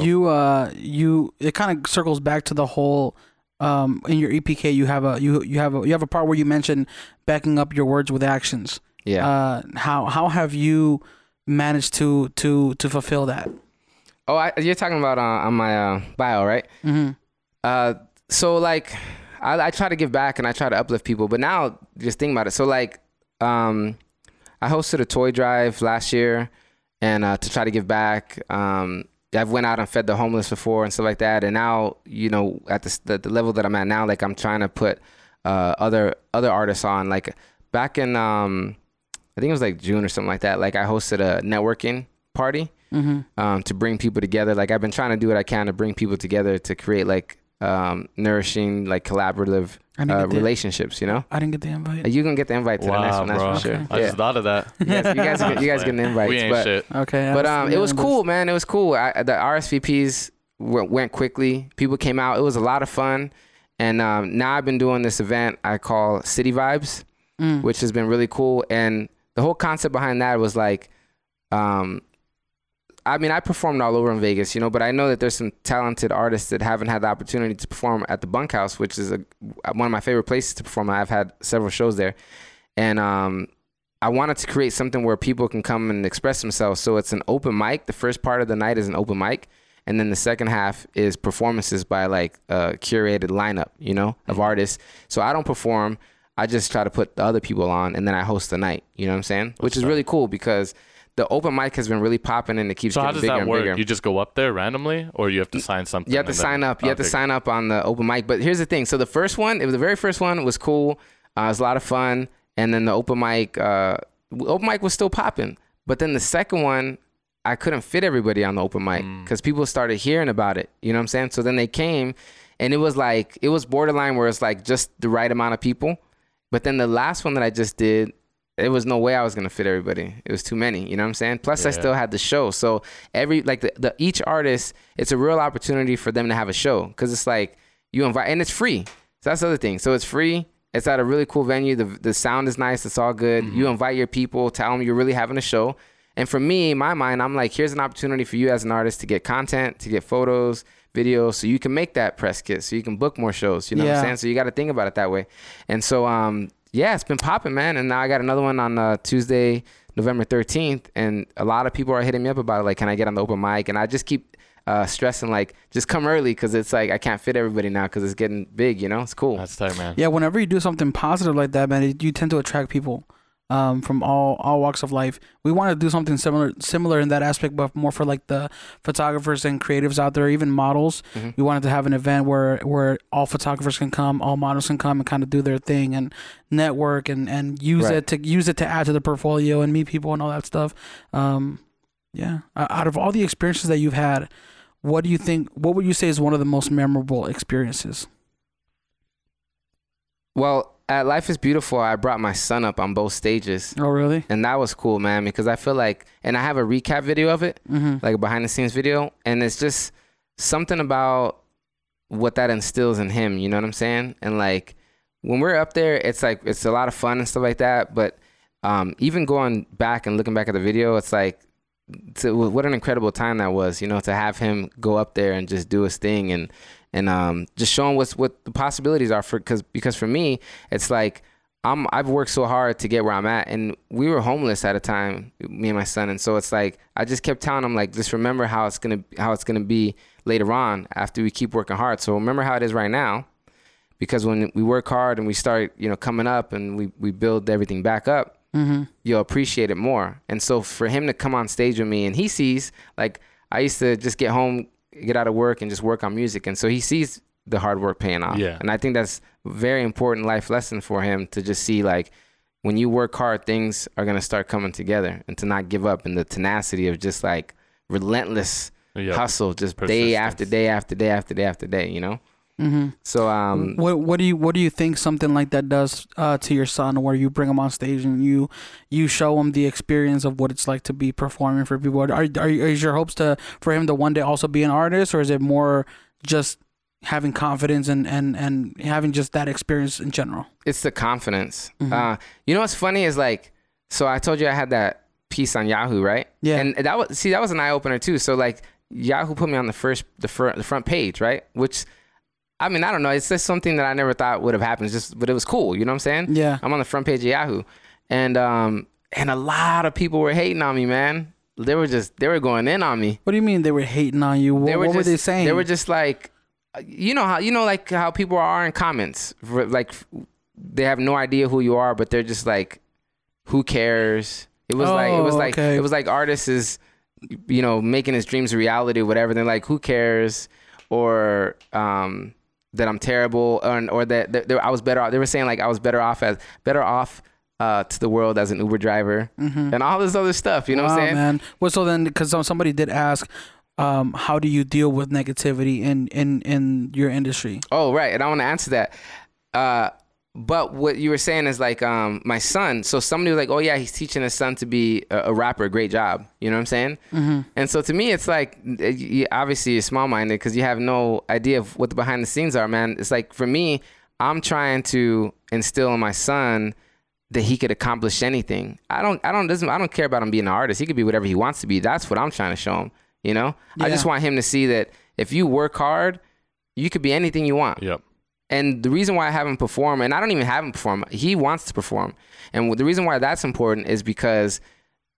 You uh you it kind of circles back to the whole um in your EPK you have a you you have a you have a part where you mention backing up your words with actions. Yeah. Uh how how have you managed to to to fulfill that? oh, I, you're talking about uh, on my uh, bio, right? Mhm. Uh, so like, I, I try to give back and I try to uplift people, but now just think about it. So like, um, I hosted a toy drive last year, and uh, to try to give back. Um, I've went out and fed the homeless before and stuff like that. And now, you know, at the the, the level that I'm at now, like I'm trying to put uh, other other artists on. Like back in um, I think it was like June or something like that. Like I hosted a networking party Mm-hmm. um, to bring people together. Like I've been trying to do what I can to bring people together to create like um, nourishing, like collaborative uh, get the- relationships. You know, I didn't get the invite. you can get the invite to the next one. That's bro. for sure. Okay. I Yeah. just thought of that. [LAUGHS] you guys, you guys, get- you guys get the invites, we ain't but shit. Okay. But um, it was of cool, man. It was cool. I, the RSVPs went, went quickly. People came out. It was a lot of fun. And um, now I've been doing this event I call City Vibes, Mm. which has been really cool. And the whole concept behind that was like, um, I mean, I performed all over in Vegas, you know, but I know that there's some talented artists that haven't had the opportunity to perform at the Bunkhouse, which is a, one of my favorite places to perform. I've had several shows there, and um, I wanted to create something where people can come and express themselves. So it's an open mic. The first part of the night is an open mic, and then the second half is performances by like a curated lineup, you know, of artists. So I don't perform. I just try to put the other people on, and then I host the night. You know what I'm saying? Which is tight. really cool because the open mic has been really popping, and it keeps So how does bigger that and work? bigger. You just go up there randomly, or you have to sign something? You have to sign up. You have to sign up on the open mic. But here's the thing. So the first one, it was the very first one was cool. Uh, it was a lot of fun. And then the open mic, uh, open mic was still popping. But then the second one, I couldn't fit everybody on the open mic Mm. because people started hearing about it. You know what I'm saying? So then they came, and it was like it was borderline where it's like just the right amount of people. But then the last one that I just did, there was no way I was gonna fit everybody. It was too many. You know what I'm saying? Plus, I still had the show. So every like the, the each artist, it's a real opportunity for them to have a show because it's like you invite and it's free. So that's the other thing. So it's free. It's at a really cool venue. The the sound is nice. It's all good. You invite your people. Tell them you're really having a show. And for me, in my mind, I'm like, here's an opportunity for you as an artist to get content, to get photos, videos, so you can make that press kit, so you can book more shows. You know what I'm saying? So you got to think about it that way. And so, um, yeah, it's been popping, man. And now I got another one on uh, Tuesday, November 13th, and a lot of people are hitting me up about it. Like, can I get on the open mic? And I just keep uh, stressing, like, just come early because it's like I can't fit everybody now because it's getting big. You know, it's cool. That's tight, man. Yeah, whenever you do something positive like that, man, you tend to attract people um, from all all walks of life. We want to do something similar similar in that aspect, but more for like the photographers and creatives out there, even models. Mhm. We wanted to have an event where where all photographers can come, all models can come and kind of do their thing and network and and use Right. it to use it to add to the portfolio and meet people and all that stuff. Um, yeah, Uh, out of all the experiences that you've had, what do you think? What would you say is one of the most memorable experiences? Well, at Life is Beautiful, I brought my son up on both stages. Oh, really? And that was cool, man, because I feel like, and I have a recap video of it, Mm-hmm. like a behind the scenes video, and it's just something about what that instills in him. You know what I'm saying? And like when we're up there, it's like it's a lot of fun and stuff like that. But um, even going back and looking back at the video, it's like to, what an incredible time that was. You know, to have him go up there and just do his thing and and um, just showing what's what the possibilities are for because because for me, it's like. I'm I've worked so hard to get where I'm at and we were homeless at a time me and my son and so it's like I just kept telling him like just remember how it's to how it's to be later on after we keep working hard so remember how it is right now because when we work hard and we start you know coming up and we we build everything back up Mm-hmm. you'll appreciate it more. And so for him to come on stage with me and he sees like I used to just get home, get out of work and just work on music. And so he sees the hard work paying off. Yeah. And I think that's very important life lesson for him to just see like when you work hard, things are gonna start coming together and to not give up and the tenacity of just like relentless Yep. hustle, just day after day after day after day after day, you know? Mm-hmm. So um what what do you what do you think something like that does uh, to your son, where you bring him on stage and you you show him the experience of what it's like to be performing for people? Are are, is your hopes to for him to one day also be an artist, or is it more just having confidence and and and having just that experience in general? it's the confidence. Mhm. Uh, you know what's funny is like, so I told you I had that piece on Yahoo, right? Yeah. And that was see that was an eye opener too. So like Yahoo put me on the first the front the front page, right? Which I mean I don't know. It's just something that I never thought would have happened. It's just but it was cool. You know what I'm saying? Yeah. I'm on the front page of Yahoo, and um and a lot of people were hating on me, man. They were just they were going in on me. What do you mean they were hating on you? What, They were what just, were they saying? They were just like, you know how you know like how people are in comments, like they have no idea who you are, but they're just like, who cares? It was like it was Oh, like okay. it was like artists is you know, making his dreams a reality whatever, they're like, who cares? Or um, that I'm terrible, or, or that, that, that I was better off. They were saying like I was better off as better off uh, to the world as an Uber driver and all this other stuff. You know what I'm saying? man. Well, so then, because somebody did ask, um, how do you deal with negativity in in in your industry? Oh, right. And I want to answer that. Uh, but what you were saying is like um, my son. So somebody was like, "Oh yeah, he's teaching his son to be a, a rapper. Great job." You know what I'm saying? Mm-hmm. And so to me, it's like you, obviously you're small minded because you have no idea of what the behind the scenes are, man. It's like for me, I'm trying to instill in my son that he could accomplish anything. I don't I don't doesn't I don't care about him being an artist. He could be whatever he wants to be. That's what I'm trying to show him. You know? I just want him to see that if you work hard, you could be anything you want. Yep. And the reason why I have him perform, and I don't even have him perform, he wants to perform. And the reason why that's important is because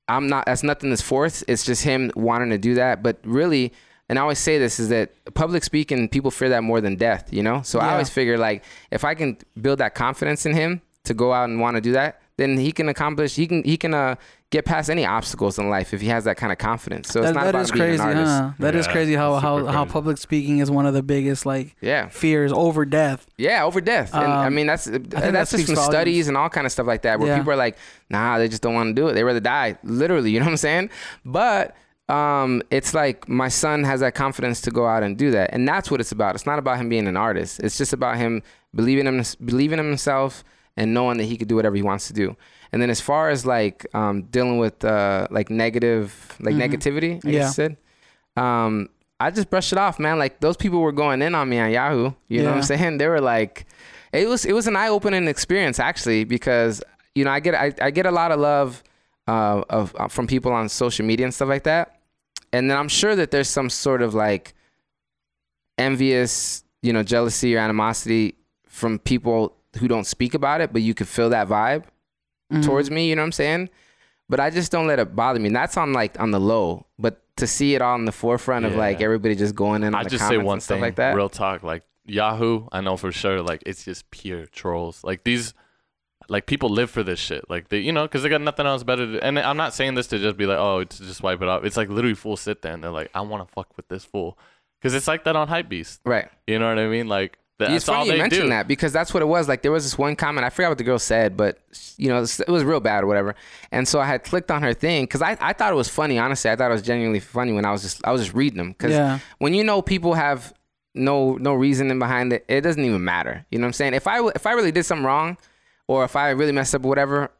I'm not, that's nothing that's forced. It's just him wanting to do that. But really, and I always say this is that public speaking, people fear that more than death, you know? So I always figure like, if I can build that confidence in him to go out and want to do that, then he can accomplish, he can, he can, uh, get past any obstacles in life if he has that kind of confidence. So it's not that about is being crazy, an artist. huh? That is Yeah, crazy how super how, how public speaking is one of the biggest like Yeah. fears over death. Yeah, over death. And I Um, mean, that's that that's just speaks from volumes. studies and all kind of stuff like that, where Yeah. people are like, nah, they just don't want to do it. They rather die, literally. You know what I'm saying? But um, it's like my son has that confidence to go out and do that, and that's what it's about. It's not about him being an artist. It's just about him believing in believing in himself and knowing that he could do whatever he wants to do. And then as far as like um, dealing with uh, like negative, like negativity, I Mm-hmm. Yeah. guess you said. Um, I just brushed it off, man. Like those people were going in on me on Yahoo. You know what I'm saying? They were like, it was it was an eye opening experience actually because you know I get I, I get a lot of love uh, of uh, from people on social media and stuff like that, and then I'm sure that there's some sort of like envious, you know, jealousy or animosity from people who don't speak about it, but you could feel that vibe Mhm. towards me. You know what I'm saying? But I just don't let it bother me. And that's on like on the low. But to see it all in the forefront of like everybody just going in on I the just say one and stuff thing, like that. real talk. Like Yahoo, I know for sure. Like it's just pure trolls. Like these, like people live for this shit. Like they, you know, because they got nothing else better to. And I'm not saying this to just be like, oh, to just wipe it off. It's like literally fools sit there and they're like, I want to fuck with this fool, because it's like that on Hypebeast. right. You know what I mean? Like that's it's all funny you they mentioned do. that because that's what it was. Like there was this one comment. I forgot what the girl said, but you know, it was real bad or whatever. And so I had clicked on her thing because I, I thought it was funny. Honestly, I thought it was genuinely funny when I was just I was just reading them because Yeah. when you know people have no no reasoning behind it, it doesn't even matter. You know what I'm saying? If I w- if I really did something wrong, or if I really messed up or whatever,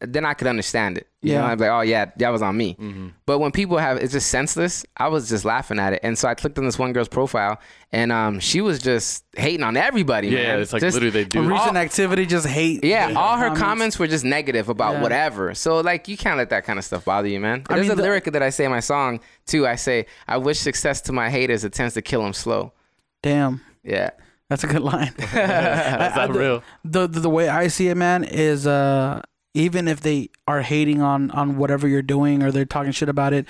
then I could understand it. You know, Yeah. I'd be like, oh yeah, that was on me. Mm-hmm. But when people have it's just senseless, I was just laughing at it. And so I clicked on this one girl's profile, and um, she was just hating on everybody. Yeah, man. it's like Just- literally they do. Recent activity just hate. yeah, hate all her comments. were just negative about Yeah. whatever. So like, you can't let that kind of stuff bother you, man. I There's mean, a the- lyric that I say in my song too. I say, "I wish success to my haters. It tends to kill them slow." Damn. Yeah, That's a good line. [LAUGHS] That's I- not real. the, the the way I see it, man, is uh even if they are hating on on whatever you're doing or they're talking shit about it,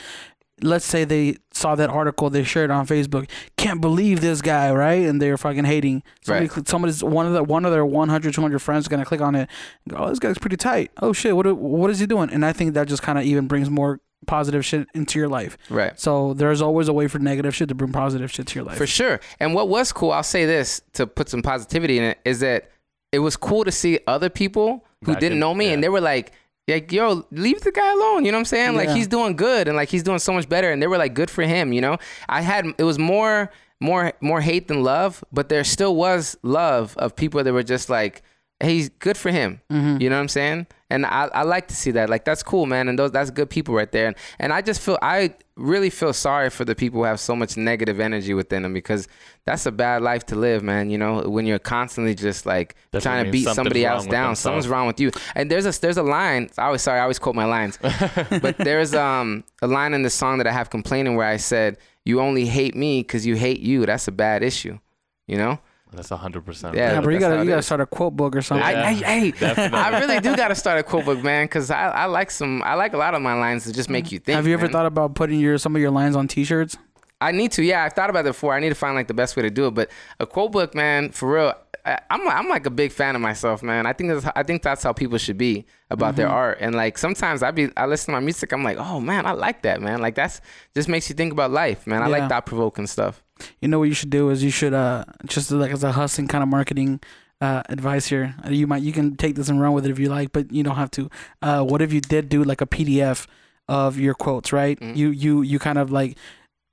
let's say they saw that article they shared on Facebook, can't believe this guy, right? And they're fucking hating. Somebody, Right. somebody's one of the one of their 100 200 friends is gonna click on it. And go, oh, this guy's pretty tight. Oh shit, what what is he doing? And I think that just kind of even brings more positive shit into your life. right. So there's always a way for negative shit to bring positive shit to your life. For sure. And what was cool, I'll say this to put some positivity in it, is that it was cool to see other people who didn't in- know me yeah. and they were like, like, yo, leave the guy alone. You know what I'm saying? Like he's doing good and like he's doing so much better. And they were like, good for him. You know, I had it was more, more, more hate than love, but there still was love of people that were just like, he's good for him. Mm-hmm. You know what I'm saying? And I, I like to see that. Like that's cool, man. And those that's good people right there. And, and I just feel I really feel sorry for the people who have so much negative energy within them because that's a bad life to live, man. You know, when you're constantly just like Definitely trying to beat somebody else down. themselves. Something's wrong with you. And there's a there's a line. I always sorry, I always quote my lines. [LAUGHS] but there's um a line in the song that I have complaining where I said, "You only hate me because you hate you. That's a bad issue." You know. That's hundred percent. Yeah, yeah, but bro, you gotta you gotta start a quote book or something. I, Yeah, I, hey, definitely. I really do got to start a quote book, man, because I, I like some. I like a lot of my lines to just make you think. Have you ever man. thought about putting your some of your lines on T-shirts? I need to. Yeah, I've thought about it before. I need to find like the best way to do it. But a quote book, man, for real. I- I'm I'm like a big fan of myself, man. I think that's I think that's how people should be about their mm-hmm. art. And like sometimes I be I listen to my music, I'm like, oh man, I like that, man. Like that's just makes you think about life, man. I Yeah. like thought provoking stuff. You know what you should do is you should uh just like as a hustling kind of marketing uh advice here. uh, You might you can take this and run with it if you like, but you don't have to. Uh, what if you did do like a PDF of your quotes, right? Mhm. You you you kind of like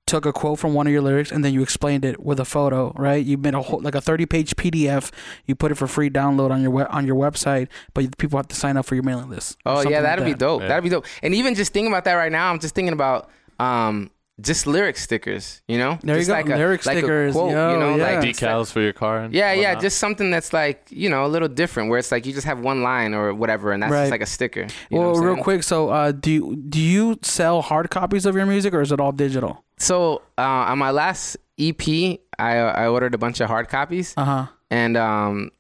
took a quote from one of your lyrics and then you explained it with a photo, right? You made a whole like a 30 page PDF. You put it for free download on your we- on your website, but people have to sign up for your mailing list. Oh yeah, that'd be that. dope. Yeah. That'd be dope. And even just thinking about that right now, I'm just thinking about um just lyric stickers, you know? There you just go. like a, Lyric like a stickers, quote, yo, you know, yeah. like Decals for your car. And Yeah, yeah, just something that's like, you know, a little different where it's like you just have one line or whatever and that's Right. just like a sticker. You know Well, what I'm real saying? quick, so uh, do you, do you sell hard copies of your music or is it all digital? So, uh, on my last EP, I I ordered a bunch of hard copies Uh huh. and um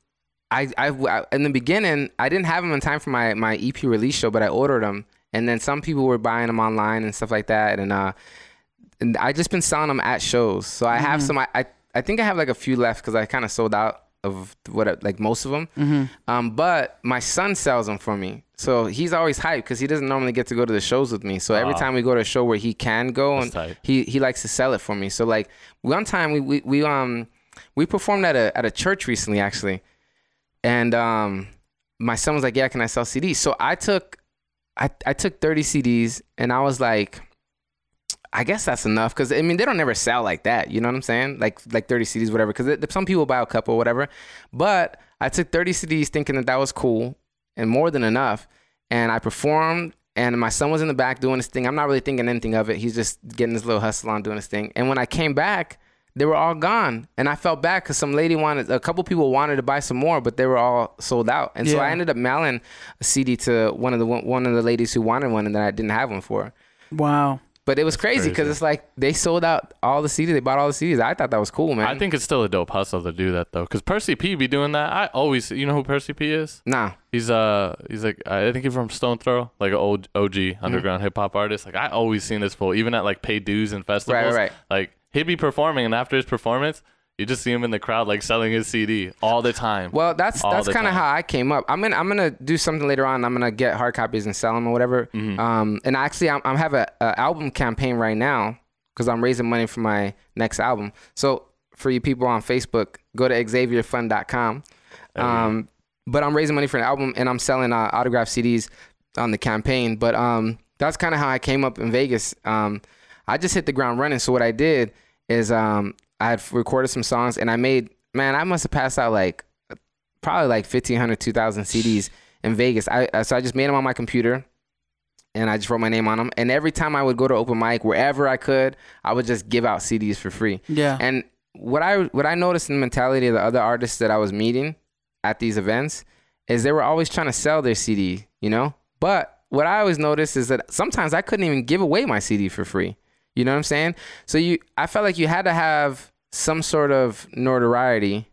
I, I I- in the beginning, I didn't have them in time for my my EP release show, but I ordered them and then some people were buying them online and stuff like that and uh and I just been selling them at shows. So I have Mhm. some I, I I think I have like a few left cuz I kind of sold out of what like most of them. Mm-hmm. Um, but my son sells them for me, so he's always hyped because he doesn't normally get to go to the shows with me. So every Wow. time we go to a show where he can go, That's and tight. he he likes to sell it for me. So like one time we we, we um we performed at a at a church recently actually, and um my son was like, "Yeah, can I sell CDs?" So I took I I took thirty CDs, and I was like. I guess that's enough because I mean they don't never sell like that. You know what I'm saying? Like like 30 CDs, whatever. Because some people buy a couple, whatever. But I took 30 CDs thinking that that was cool and more than enough. And I performed, and my son was in the back doing his thing. I'm not really thinking anything of it. He's just getting his little hustle on doing his thing. And when I came back, they were all gone. And I felt bad because some lady wanted, a couple people wanted to buy some more, but they were all sold out. And so I ended up mailing a CD to one of the one of the ladies who wanted one, and that I didn't have one for. Wow. But it was crazy because it's like they sold out all the CDs. They bought all the CDs. I thought that was cool, man. I think it's still a dope hustle to do that though, because Percee P be doing that. I always, you know who Percee P is? nah. He's uh, he's like I think he's from Stones Throw, like an old OG Mm-hmm. underground hip hop artist. Like I always seen this fool, even at like Paid Dues and festivals. Right, right. Like he'd be performing, and after his performance, you just see him in the crowd like selling his CD all the time. Well, that's All that's kind of how I came up. I'm gonna I'm gonna do something later on. I'm gonna get hard copies and sell them or whatever. Mm-hmm. Um, and actually, I'm, I'm have a, a album campaign right now because I'm raising money for my next album. So for you people on Facebook, go to XavierFund.com. Um, but I'm raising money for an album and I'm selling uh, autographed CDs on the campaign. But um, that's kind of how I came up in Vegas. Um, I just hit the ground running. So what I did is um, I had recorded some songs and I made man, I must have passed out like probably like 1500 2000 CDs in Vegas. I uh, so I just made them on my computer and I just wrote my name on them. And every time I would go to open mic wherever I could, I would just give out CDs for free. Yeah. And what I what I noticed in the mentality of the other artists that I was meeting at these events is they were always trying to sell their CD, you know? But what I always noticed is that sometimes I couldn't even give away my CD for free. You know what I'm saying? So you I felt like you had to have some sort of notoriety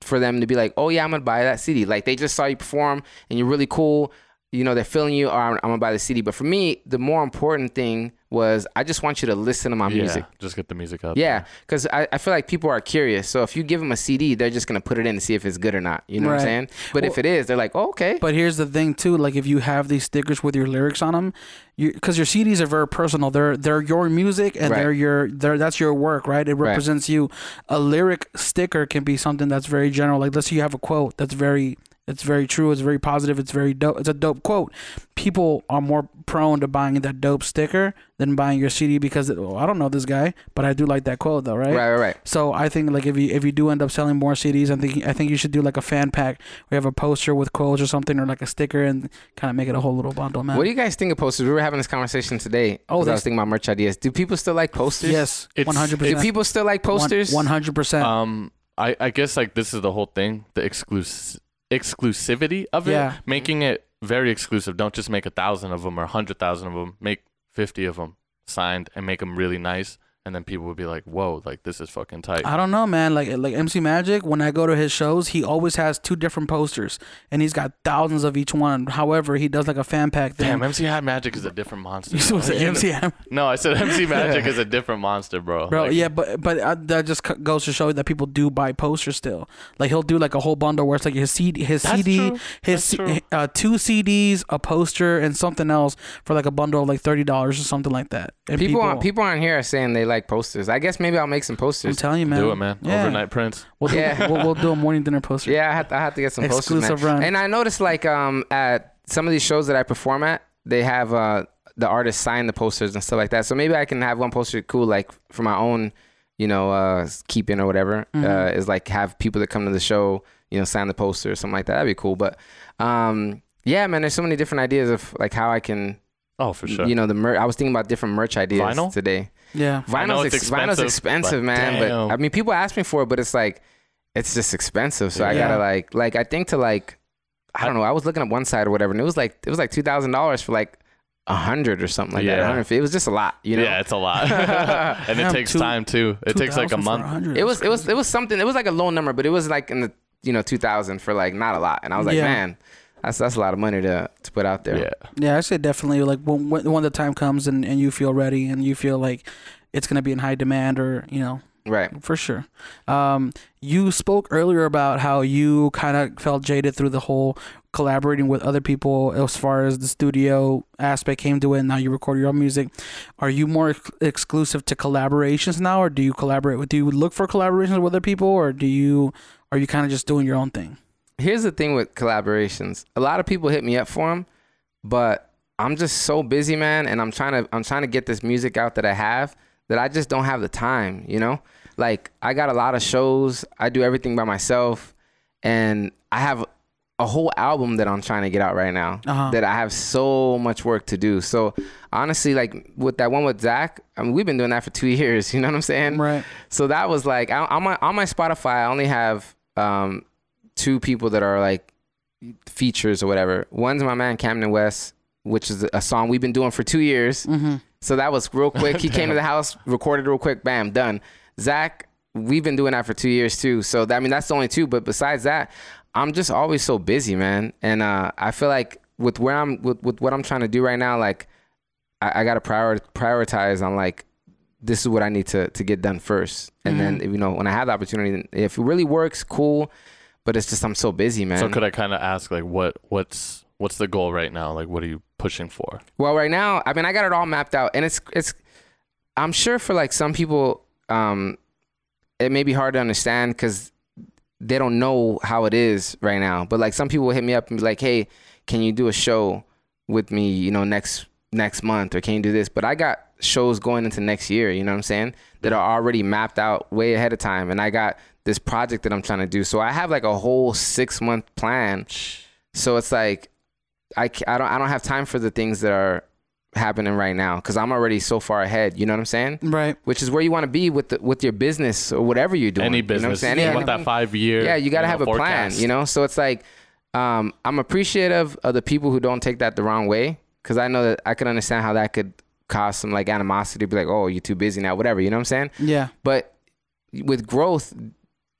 for them to be like, "Oh yeah, I'm to buy that CD." Like they just saw you perform and you're really cool, you know, they're feeling you, or I'm, I'm going to buy the CD. But for me, the more important thing was I just want you to listen to my yeah, music. just get the music up. Yeah, because I, I feel like people are curious. So if you give them a CD, they're just gonna put it in to see if it's good or not. You know what I'm saying? But if it is, they're like, oh, okay. But here's the thing too, like if you have these stickers with your lyrics on them, you because your CDs are very personal. They're they're your music and Right. they're your they're that's your work, right? It Right. represents you. A lyric sticker can be something that's very general. Like let's say you have a quote that's very it's very true. It's very positive. It's very dope. It's a dope quote. People are more prone to buying that dope sticker than buying your CD because it, oh, I don't know this guy, but I do like that quote though, right? right, right, right. So I think like if you if you do end up selling more CDs, I think I think you should do like a fan pack. We have a poster with quotes or something, or like a sticker, and kind of make it a whole little bundle, man. What do you guys think of posters? We were having this conversation today. Oh, I that's- was thinking about merch ideas. Do people still like posters? yes, one hundred percent. Do people still like posters? One hundred percent. Um, I I guess like this is the whole thing, the exclus exclusivity of it, Yeah. making it very exclusive. Don't just make a thousand of them or a hundred thousand of them. Make fifty of them signed and make them really nice. And then people would be like, "Whoa, like this is fucking tight." I don't know, man. Like like MC Magic, when I go to his shows, he always has two different posters, and he's got thousands of each one. However, he does like a fan pack thing. Damn, MC Hat Magic is a different monster. [LAUGHS] You supposed to bro. MC Ham- [LAUGHS] No, I said MC [LAUGHS] Magic is a different monster, bro. Bro, Like, yeah, but but uh, that just goes to show that people do buy posters still. Like he'll do like a whole bundle where it's like his CD, his CD, true. his That's uh, two CDs, a poster, and something else for like a bundle of like thirty dollars or something like that. And People, on, people on here are saying they like posters. I guess maybe I'll make some posters. I'm posters. telling you, man. do it, man. Yeah. Overnight prints. We'll do, Yeah. we'll, we'll do a morning dinner poster. Yeah, I have to, I have to get some posters, Exclusive man. run. And I noticed like um at some of these shows that I perform at, they have uh the artists sign the posters and stuff like that. So maybe I can have one poster cool like for my own, you know, uh keeping or whatever. Mm-hmm. Uh is like have people that come to the show, you know, sign the poster or something like that. That'd be cool. But um yeah, man, there's so many different ideas of like how I can Oh, for sure. you know the merch. I was thinking about different merch ideas Vinyl? today. Yeah. Vinyl's, it's ex- vinyl's expensive, expensive, but man. damn. But I mean, people ask me for it, but it's like, it's just expensive. So I gotta like, like I think to like, I don't know. I was looking at one side or whatever, and it was like it was like two thousand dollars for like a hundred or something like that. Yeah. 150. It was just a lot, you know. yeah, it's a lot, [LAUGHS] and Damn, it takes two- time too. It takes like a month. It was it was it was something. It was like a low number, but it was like in the you know two thousand for like not a lot. And I was like, Yeah. man, that's that's a lot of money to to put out there. Yeah, Yeah, I say definitely like when when, when the time comes and, and you feel ready and you feel like it's gonna be in high demand or you know Right. for sure. Um, you spoke earlier about how you kind of felt jaded through the whole collaborating with other people as far as the studio aspect came to it. And now you record your own music. Are you more ex- exclusive to collaborations now, or do you collaborate with? Do you look for collaborations with other people, or do you are you kind of just doing your own thing? Here's the thing with collaborations. A lot of people hit me up for them, but I'm just so busy, man, and I'm trying to I'm trying to get this music out that I have that I just don't have the time, you know? Like I got a lot of shows, I do everything by myself, and I have a whole album that I'm trying to get out right now Uh-huh. that I have so much work to do. So honestly, like with that one with Zach, I mean, we've been doing that for two [LAUGHS] years. You know what I'm saying? Right. So that was like I- on my on my Spotify, I only have um, two people that are like features or whatever. One's my man Camden West, which is a song we've been doing for two years. Mm-hmm. So that was real quick. He came to the house, recorded real quick, bam, done. Zach, we've been doing that for two years too. So that, I mean, that's the only two. But besides that, I'm just always so busy, man. And uh, I feel like with where I'm, with, with what I'm trying to do right now, like I, I got to prior, prioritize on like this is what I need to to get done first. And then you know when I have the opportunity, if it really works, cool. But it's just I'm so busy, man. So could I kind of ask like what what's what's the goal right now? Like what are you pushing for? Well, right now, I mean, I got it all mapped out, and it's it's. I'm sure for like some people, um, it may be hard to understand because they don't know how it is right now. But like some people will hit me up and be like, "Hey, can you do a show with me? You know, next next month, or can you do this?" But I got shows going into next year. You know what I'm saying? That are already mapped out way ahead of time, and I got this project that I'm trying to do. So I have like a whole six month plan. So it's like I, I don't I don't have time for the things that are happening right now because I'm already so far ahead. You know what I'm saying? Right. Which is where you want to be with the, with your business or whatever you're doing. Any You know what I'm business, saying? you want that five year. yeah, you got to have a plan. You know, so it's like um, I'm appreciative of the people who don't take that the wrong way because I know that I can understand how that could cause some like animosity. Be like, oh, you're too busy now, whatever. You know what I'm saying? Yeah. But with growth,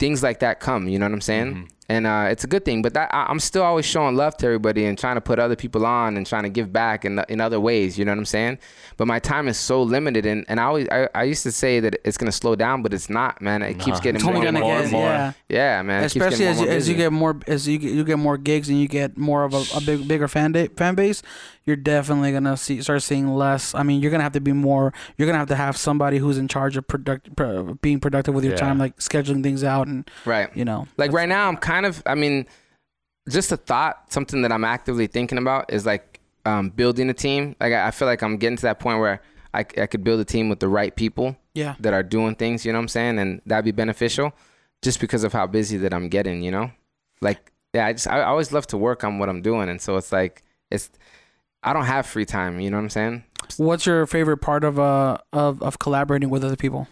things like that come. You know what I'm saying? Mm-hmm. And uh, it's a good thing. But that, I, I'm still always showing love to everybody and trying to put other people on and trying to give back in in other ways. You know what I'm saying? But my time is so limited, and, and I always I, I used to say that it's gonna slow down, but it's not, man. It keeps getting It's more and more get more. yeah. Yeah, man. Especially as more you, more as you get more as you get, you get more gigs and you get more of a, a big bigger fan da- fan base you're definitely gonna see start seeing less i mean you're gonna have to be more you're gonna have to have somebody who's in charge of product pro, being productive with your Yeah. time like scheduling things out and right. you know Like right now, I'm kind of. I mean, just a thought, something that I'm actively thinking about is like um, building a team. Like I I feel like I'm getting to that point where I, I could build a team with the right people yeah that are doing things. You know what I'm saying? And that'd be beneficial, just because of how busy that I'm getting. You know, like yeah, I just I always love to work on what I'm doing, and so it's like it's. I don't have free time. You know what I'm saying? what's your favorite part of uh of, of collaborating with other people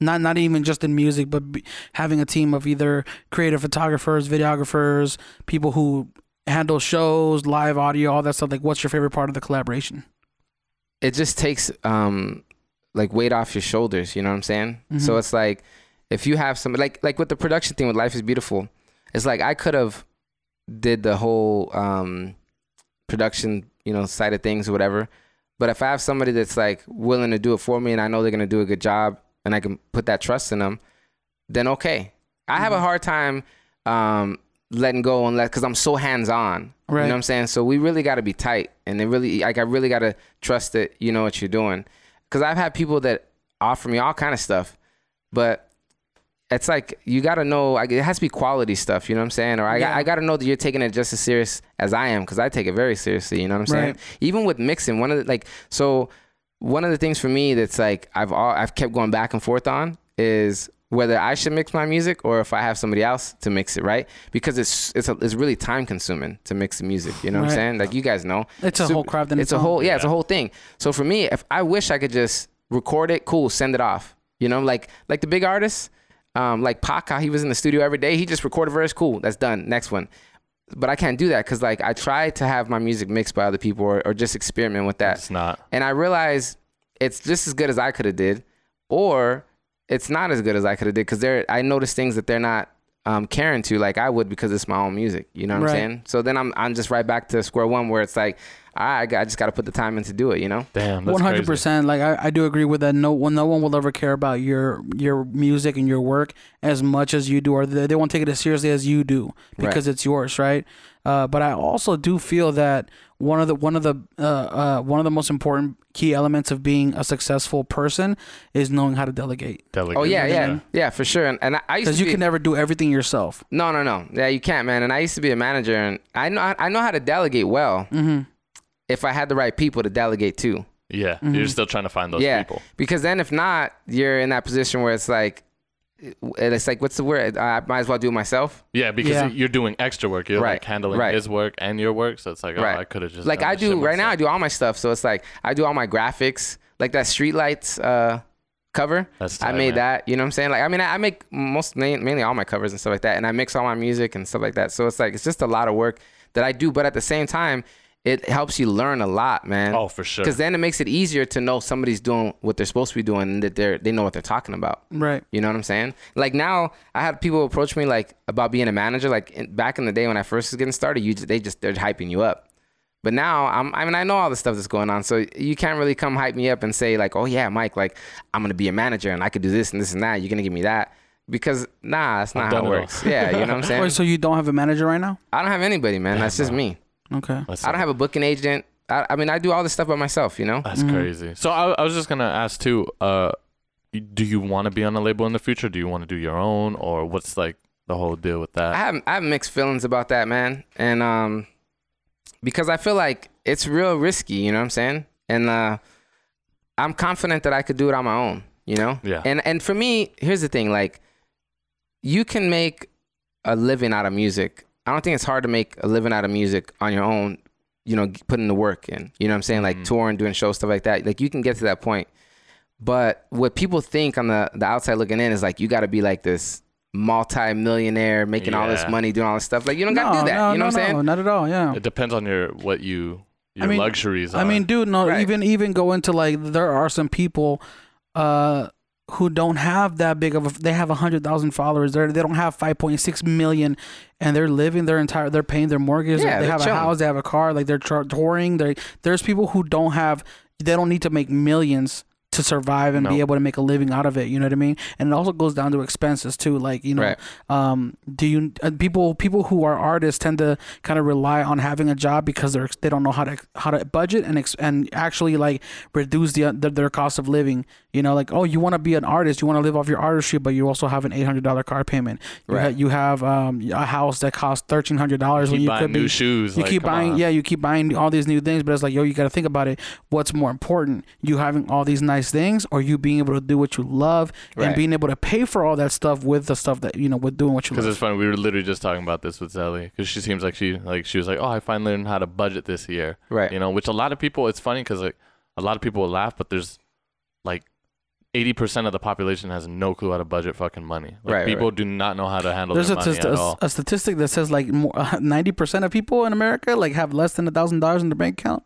not not even just in music but be, having a team of either creative photographers videographers people who handle shows live audio all that stuff like what's your favorite part of the collaboration it just takes um like weight off your shoulders. You know what I'm saying? So it's like if you have some like like with the production thing with Life is Beautiful, it's like I could have did the whole um, production you know side of things or whatever. But if I have somebody that's like willing to do it for me and I know they're gonna do a good job and I can put that trust in them, then okay. I have a hard time um, letting go and let because I'm so hands on. You know what I'm saying? So we really got to be tight, and it really like I really got to trust that you know what you're doing. Because I've had people that offer me all kind of stuff, but it's like you got to know. Like, it has to be quality stuff. You know what I'm saying? Or I got Yeah. I got to know that you're taking it just as serious as I am because I take it very seriously. You know what I'm saying? Right. Even with mixing, one of the like so one of the things for me that's like I've all I've kept going back and forth on is whether I should mix my music or if I have somebody else to mix it, right? Because it's it's a, it's really time consuming to mix the music. You know what I'm saying? Like you guys know, It's a whole craft It's its a whole yeah, it's a whole thing. So for me, if I wish I could just record it, cool, send it off. You know, like like the big artists, um, like Pac, how he was in the studio every day. He just recorded a verse, cool, that's done. Next one. But I can't do that because like I try to have my music mixed by other people or, or just experiment with that It's not. and I realized it's just as good as I could have did, or it's not as good as I could have did because they're I noticed things that they're not um, caring to like I would because it's my own music. You know what Right. I'm saying? So then I'm I'm just right back to square one where it's like I I just got to put the time in to do it. You know? Damn. That's One hundred crazy. percent. Like I, I do agree with that. No one, no one will ever care about your your music and your work as much as you do, or they, they won't take it as seriously as you do because it's yours, right? Uh, but I also do feel that one of the one of the uh, uh, one of the most important key elements of being a successful person is knowing how to delegate. Delegate. Oh yeah, yeah, Yeah. yeah, for sure. And, and I, I used Because to you be, can never do everything yourself. no, no, no. Yeah, you can't, man. And I used to be a manager, and I know I know how to delegate well Mm-hmm. If I had the right people to delegate to. Yeah. Mm-hmm. You're still trying to find those yeah, people. because then if not, you're in that position where it's like, it's like, what's the word? I might as well do it myself. Yeah, because Yeah. you're doing extra work. You're Right, like handling right. his work and your work. So it's like, oh, Right. I could have just like I do right now. I do all my stuff. So it's like I do all my graphics, like that streetlights uh, cover. That's I made man. that. You know what I'm saying? Like I mean, I I make most main, mainly all my covers and stuff like that, and I mix all my music and stuff like that. So it's like it's just a lot of work that I do, but at the same time, it helps you learn a lot, man. Oh, for sure. Because then it makes it easier to know somebody's doing what they're supposed to be doing, and that they're they know what they're talking about. Right. You know what I'm saying? Like now, I had people approach me like about being a manager. Like in, back in the day when I first was getting started, you just, they just they're hyping you up. But now I'm I mean I know all the stuff that's going on, so you can't really come hype me up and say like, oh yeah, Mike, like I'm gonna be a manager and I could do this and this and that. You're gonna give me that because nah, that's not how it it all. works. yeah, you know what I'm [LAUGHS] saying? Wait, so you don't have a manager right now? I don't have anybody, man. That's just me. Okay. That's, I don't have a booking agent. I, I mean I do all this stuff by myself. You know? That's Mm-hmm. crazy. So I, I was just gonna ask too. Uh, do you want to be on a label in the future? Do you want to do your own, or what's like the whole deal with that? I have I have mixed feelings about that, man. And um because I feel like it's real risky, you know what I'm saying? And uh I'm confident that I could do it on my own, you know? Yeah. And and for me, here's the thing, like you can make a living out of music. I don't think it's hard to make a living out of music on your own, you know, putting the work in. You know what I'm saying? Like Mhm. touring, doing shows, stuff like that. Like you can get to that point. But what people think on the the outside looking in is like you got to be like this multi-millionaire making all this money doing all this stuff like you don't got to do that no, you know no, what i'm saying no, not at all. Yeah. it depends on your what you your mean- luxuries. Are. I mean, dude, no, Right. even even go into like there are some people uh who don't have that big of a they have a hundred thousand followers. They they don't have five point six million and they're living their entire they're paying their mortgage. Yeah, they have chilling. a house, they have a car, like they're touring. They there's people who don't have they don't need to make millions to survive and be able to make a living out of it. You know what I mean? And it also goes down to expenses too. Like you know, Right. um, do you uh, people people who are artists tend to kind of rely on having a job because they're they don't know how to how to budget and ex- and actually like reduce the, the their cost of living. You know, like oh, you want to be an artist, you want to live off your artistry, but you also have an eight hundred dollar car payment. You, Right. ha- you have um, a house that costs thirteen hundred dollars when keep you buying could new be shoes. you like, keep buying, on. yeah, you keep buying all these new things, but it's like, yo, you got to think about it. What's more important, you having all these nice things, or you being able to do what you love and being able to pay for all that stuff with the stuff that you know, with doing what you Because it's funny, we were literally just talking about this with Zelly. Because she seems like she like she was like, oh, I finally learned how to budget this year. Right. You know, which a lot of people. It's funny because like a lot of people will laugh, but there's like eighty percent of the population has no clue how to budget fucking money. Like, Right, people right. do not know how to handle There's their a, money st- at a, all. a statistic that says like [LAUGHS] ninety percent of people in America like have less than a thousand dollars in their bank account.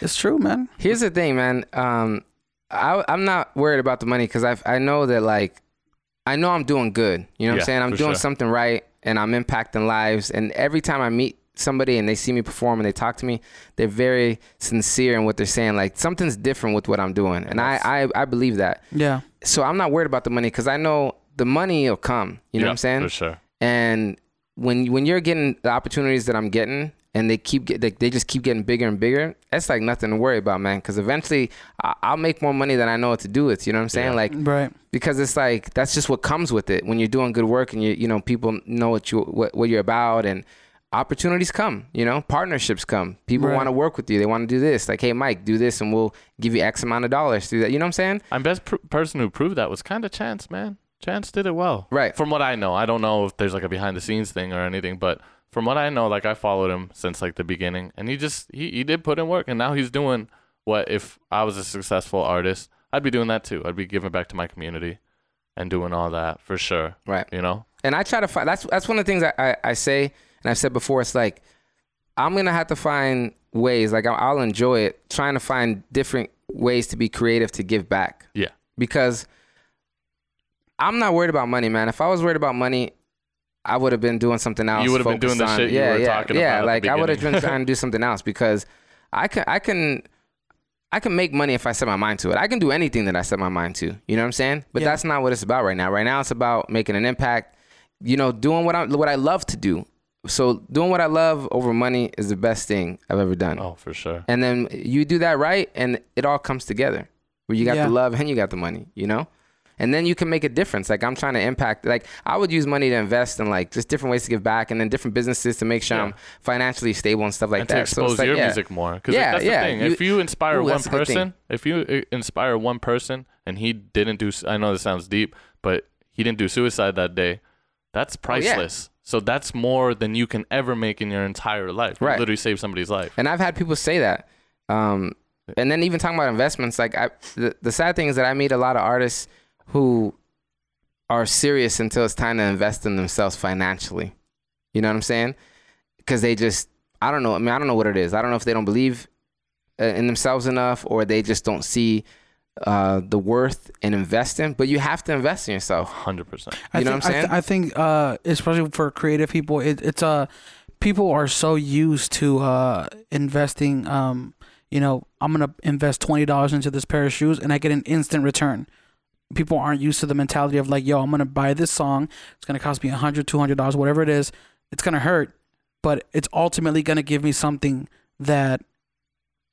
It's true, man. here's the thing man um I, I'm not worried about the money because I I know that like I know I'm doing good. You know what Yeah, I'm saying? I'm doing sure. something right and I'm impacting lives. And every time I meet somebody and they see me perform and they talk to me, they're very sincere in what they're saying. Like something's different with what I'm doing, and I I, I believe that. Yeah. So I'm not worried about the money because I know the money will come. You know what I'm saying? For sure. And when when you're getting the opportunities that I'm getting, and they keep get, they, they just keep getting bigger and bigger, that's like nothing to worry about, man. Because eventually, I, I'll make more money than I know what to do with. You know what I'm saying? Yeah. Like Right. because it's like that's just what comes with it when you're doing good work and you you know people know what you what, what you're about and opportunities come you know partnerships come people Right. want to work with you they want to do this like hey mike do this and we'll give you x amount of dollars to do that you know what i'm saying I'm best pr- person who proved that was kind of Chance, man. Chance did it well. Right. From what I know, I don't know if there's like a behind the scenes thing or anything, but from what I know, like I followed him since like the beginning, and he just he, he did put in work, and now he's doing what if I was a successful artist, I'd be doing that too. I'd be giving back to my community, and doing all that for sure. right You know. and i try to find that's that's one of the things I, I, I say and i've said before it's like i'm gonna have to find ways like I'll, I'll enjoy it trying to find different ways to be creative to give back Yeah. because I'm not worried about money, man. If I was worried about money, I would have been doing something else. You would have been doing focused the on- shit you yeah, were yeah, talking yeah. about at the like I would have been trying to do [LAUGHS] something else because I can, I can, I can make money if I set my mind to it. I can do anything that I set my mind to. You know what I'm saying? But Yeah. that's not what it's about right now. Right now, it's about making an impact. You know, doing what I what I love to do. So doing what I love over money is the best thing I've ever done. Oh, for sure. And then you do that right, and it all comes together. Where you got Yeah. the love and you got the money, you know? And then you can make a difference. Like I'm trying to impact. Like I would use money to invest in like just different ways to give back, and then different businesses to make sure Yeah. I'm financially stable and stuff like and that. to So expose it's like, your yeah. music more. Because Yeah, that's yeah. the thing. You- if you inspire Ooh, one that's a good thing. person, if you uh, inspire one person and he didn't do, I know this sounds deep, but he didn't do suicide that day, that's Oh, yeah. priceless. So that's more than you can ever make in your entire life. You Right. literally save somebody's life. And I've had people say that. Um, and then even talking about investments, like I, the, the sad thing is that I meet a lot of artists who are serious until it's time to invest in themselves financially. You know what I'm saying? Because they just, I don't know. I mean, I don't know what it is. I don't know if they don't believe uh, in themselves enough or they just don't see uh, the worth in investing. But you have to invest in yourself. 100%. I You know think, what I'm I, th- saying? I think, uh, especially for creative people, it, it's uh, people are so used to uh, investing. Um, you know, I'm gonna invest twenty dollars into this pair of shoes, and I get an instant return. People aren't used to the mentality of like, yo, I'm gonna buy this song. It's gonna cost me a hundred, two hundred dollars, whatever it is. It's gonna hurt, but it's ultimately gonna give me something that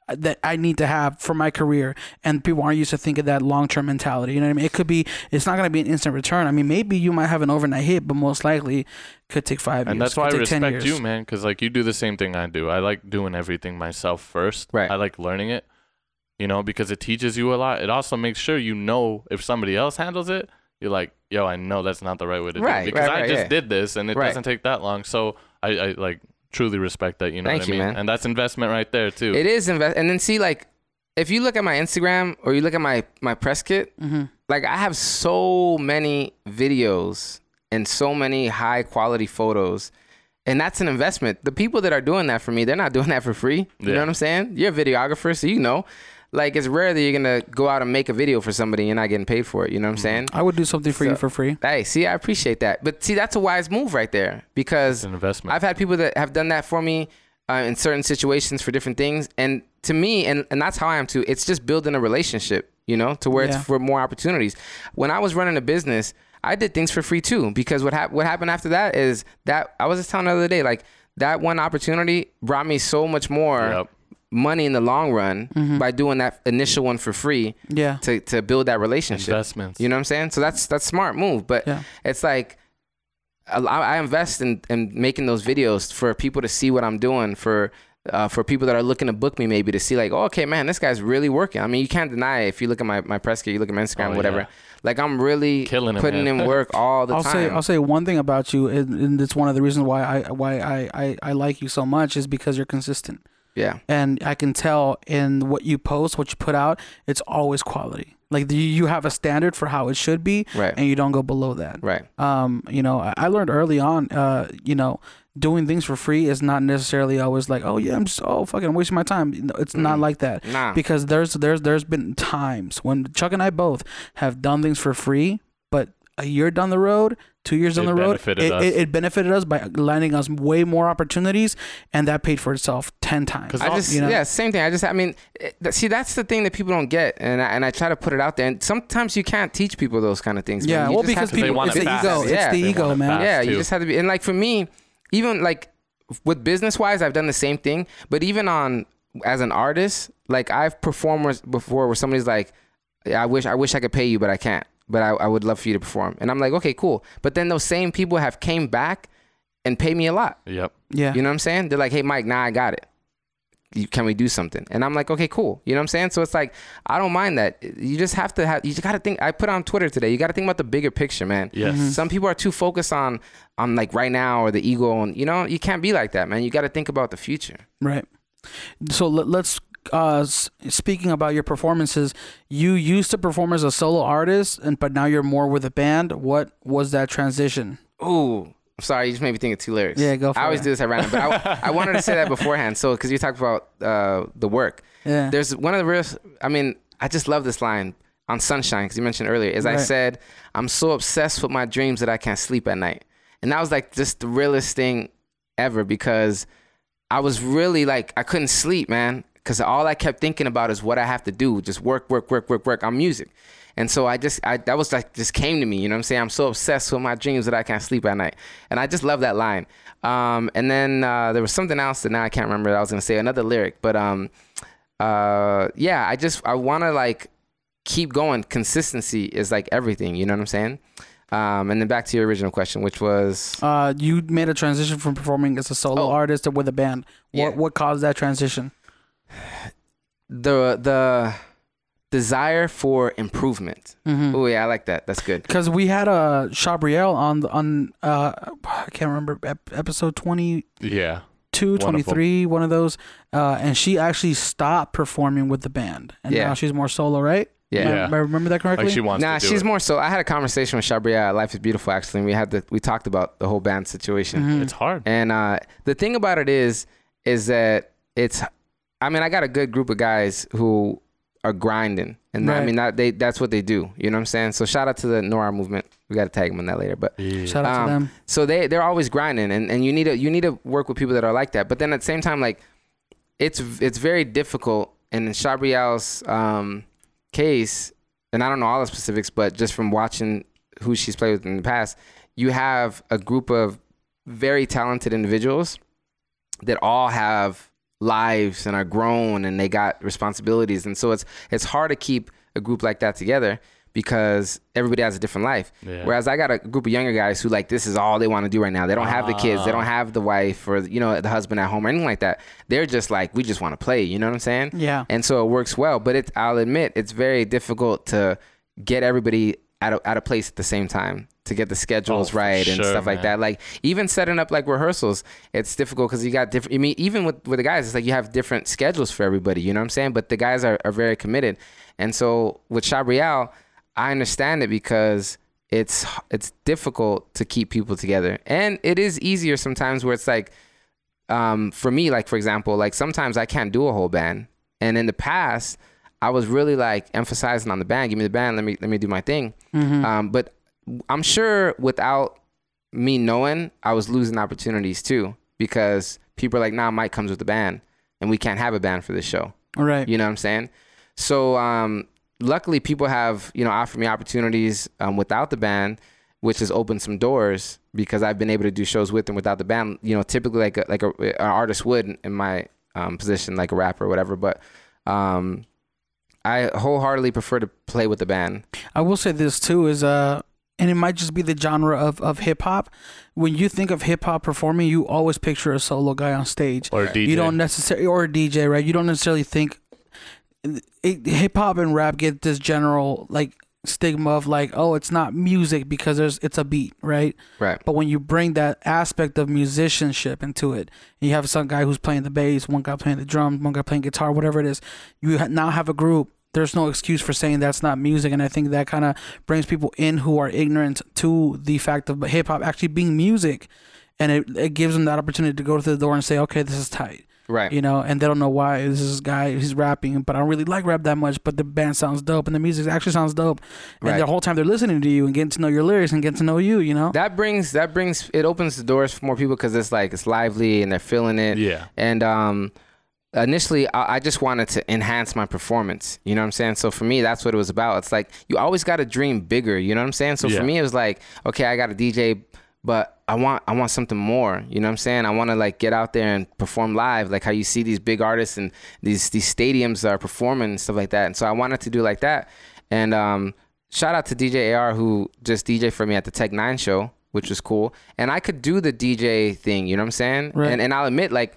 that I need to have for my career. And people aren't used to think of that long term mentality. You know what I mean? It could be it's not gonna be an instant return. I mean, maybe you might have an overnight hit, but most likely could take five And years. that's why I could take 10 respect you, man, because like you do the same thing I do. I like doing everything myself first. Right. I like learning it, you know, because it teaches you a lot. It also makes sure you know if somebody else handles it, you're like, yo, I know that's not the right way to Right, do it. Because right, I right, just yeah. did this and it Right. doesn't take that long. So I, I like truly respect that, you know Thank what you, I mean? man. And that's investment right there too. It is invest. And then see, like, if you look at my Instagram or you look at my, my press kit, Mm-hmm. like I have so many videos and so many high quality photos. And that's an investment. The people that are doing that for me, they're not doing that for free. You Yeah. know what I'm saying? You're a videographer, so you know. Like it's rare that you're gonna go out and make a video for somebody and you're not getting paid for it. You know what I'm saying? I would do something for you for free. Hey, see, I appreciate that. But see, that's a wise move right there because It's an investment. I've had people that have done that for me uh, in certain situations for different things, and to me, and and that's how I am too. It's just building a relationship, you know, to where Yeah. it's for more opportunities. When I was running a business, I did things for free too because what hap- what happened after that is that I was just telling the other day, like that one opportunity brought me so much more Yep. Money in the long run by doing that initial one for free Yeah. to to build that relationship. Investments. You know what I'm saying? So that's that's smart move, but Yeah. it's like I, I invest in, in making those videos for people to see what I'm doing for uh, for people that are looking to book me maybe to see like oh, okay man this guy's really working. I mean you can't deny it. if you look at my my press kit, you look at my Instagram, Oh, whatever. yeah. Like I'm really Killing it, putting man. in work all the I'll time. say I'll say one thing about you, and, and it's one of the reasons why I why I, I, I like you so much is because you're consistent, yeah, and I can tell in what you post, what you put out, it's always quality. Like you have a standard for how it should be, Right. and you don't go below that. right. Um, you know, I- learned early on, uh, you know, doing things for free is not necessarily always like, oh yeah, I'm just oh fucking wasting my time. No, It's not like that. Nah. Because there's there's there's been times when Chuck and I both have done things for free, but a year down the road, two years down It the road, it, it, it benefited us by landing us way more opportunities, and that paid for itself ten times. I just you know? yeah, same thing. I just I mean, it, th- see that's the thing that people don't get, and I, and I try to put it out there. And sometimes you can't teach people those kind of things. man. yeah, You well, just because to- they people, want it's it the fast. ego, Yeah, it's the they ego, it man. fast. yeah, you just have to be. And like for me, even like with business wise, I've done the same thing. But even on as an artist, like I've performed before where somebody's like, I wish I wish I could pay you, but I can't. But I, I would love for you to perform. And I'm like, okay, cool. But then those same people have came back and paid me a lot. Yep. Yeah, You know what I'm saying? They're like, hey, Mike, now I got it. You, can we do something? And I'm like, okay, cool. You know what I'm saying? So it's like, I don't mind that. You just have to have, you just got to think. I put on Twitter today, you got to think about the bigger picture, man. Yes. Mm-hmm. Some people are too focused on, on like right now or the ego. And, you know, you can't be like that, man. You got to think about the future. Right. So let, let's uh speaking about your performances, you used to perform as a solo artist and but now you're more with a band. What was that transition? Ooh. I'm sorry, you just made me think of two lyrics. Yeah, go for I always it. do this at random, but I, [LAUGHS] I wanted to say that beforehand. So, because you talked about uh, the work. Yeah. There's one of the real. I mean, I just love this line on Sunshine because you mentioned earlier. As I said, I'm so obsessed with my dreams that I can't sleep at night, and that was like just the realest thing ever because I was really like I couldn't sleep, man, because all I kept thinking about is what I have to do, just work, work, work, work, work on music. And so I just, I that was like just came to me, you know what I'm saying? I'm so obsessed with my dreams that I can't sleep at night, and I just love that line. Um, and then uh, there was something else that now I can't remember. That I was gonna say another lyric, but um, uh, yeah, I just I want to like keep going. Consistency is like everything, you know what I'm saying? Um, and then back to your original question, which was Uh you made a transition from performing as a solo Oh. artist to with a band. What Yeah. what caused that transition? The the desire for improvement. Mhm. Oh yeah, I like that. That's good. Because we had a Chabriel on on uh I can't remember episode twenty. Yeah. Two twenty three, one of those, uh, and she actually stopped performing with the band, and Yeah. now she's more solo, right? Yeah. Am I- am I remember that correctly? Like she wants Nah, to do she's it. more so. I had a conversation with Shabria Life is Beautiful actually, and we had the we talked about the whole band situation. Mhm. It's hard. And uh, the thing about it is, is that it's. I mean, I got a good group of guys who are grinding, and I mean that they that's what they do. You know what I'm saying? So shout out to the Nora movement. We got to tag them on that later, but Shout out Um, to them. so they they're always grinding, and, and you need to you need to work with people that are like that. But then at the same time, like it's it's very difficult. And in Shabriel's um, case, and I don't know all the specifics, but just from watching who she's played with in the past, you have a group of very talented individuals that all have lives and are grown and they got responsibilities. And so it's it's hard to keep a group like that together because everybody has a different life. Yeah. whereas i got a group of younger guys who like this is all they want to do right now. They don't have the kids. They don't ah. have the wife or you know the husband at home or anything like that. They're just like we just want to play you know what i'm saying? Yeah. and so it works well. But it i'll admit it's very difficult to get everybody at a, at a place at the same time to get the schedules Oh, for right and sure, stuff like that like even setting up like rehearsals it's difficult because you got different i mean even with, with the guys it's like you have different schedules for everybody you know what i'm saying but the guys are, are very committed and so with Chabriel, i understand it because it's it's difficult to keep people together and it is easier sometimes where it's like um, for me, like for example, like sometimes I can't do a whole band, and in the past, I was really like emphasizing on the band. Give me the band. Let me let me do my thing. Um, but I'm sure without me knowing, I was losing opportunities too because people are like, "Nah, Mike comes with the band, and we can't have a band for this show." All right. You know what I'm saying? So um, luckily, people have you know offered me opportunities um, without the band, which has opened some doors because I've been able to do shows with and without the band. You know, typically like a, like a, an artist would in- in my um, position, like a rapper or whatever. But um, I wholeheartedly prefer to play with the band. I will say this too is uh and it might just be the genre of, of hip hop. When you think of hip hop performing, you always picture a solo guy on stage. Or a DJ. You don't necessarily or a DJ, right? You don't necessarily think hip hop and rap get this general like stigma of like, oh, it's not music because there's it's a beat, right? Right. But when you bring that aspect of musicianship into it, and you have some guy who's playing the bass, one guy playing the drums, one guy playing guitar, whatever it is, you now have a group. There's no excuse for saying that's not music, and I think that kind of brings people in who are ignorant to the fact of hip hop actually being music, and it, it gives them that opportunity to go to the door and say, okay, this is tight. Right. You know, and they don't know why this is guy he's rapping, but I don't really like rap that much. But the band sounds dope, and the music actually sounds dope. And Right. the whole time they're listening to you and getting to know your lyrics and getting to know you. You know, that brings that brings it opens the doors for more people because it's like it's lively and they're feeling it. Yeah. And um, initially, I, I just wanted to enhance my performance. You know what I'm saying? So for me, that's what it was about. It's like you always got to dream bigger. You know what I'm saying? So Yeah. for me, it was like, okay, I got a DJ, but I want I want something more. You know what I'm saying? I want to like get out there and perform live, like how you see these big artists and these these stadiums are performing and stuff like that. And so I wanted to do like that. And um, shout out to DJ AR who just DJ for me at the Tech N9ne show, which was cool. And I could do the DJ thing. You know what I'm saying? Right. And and I'll admit like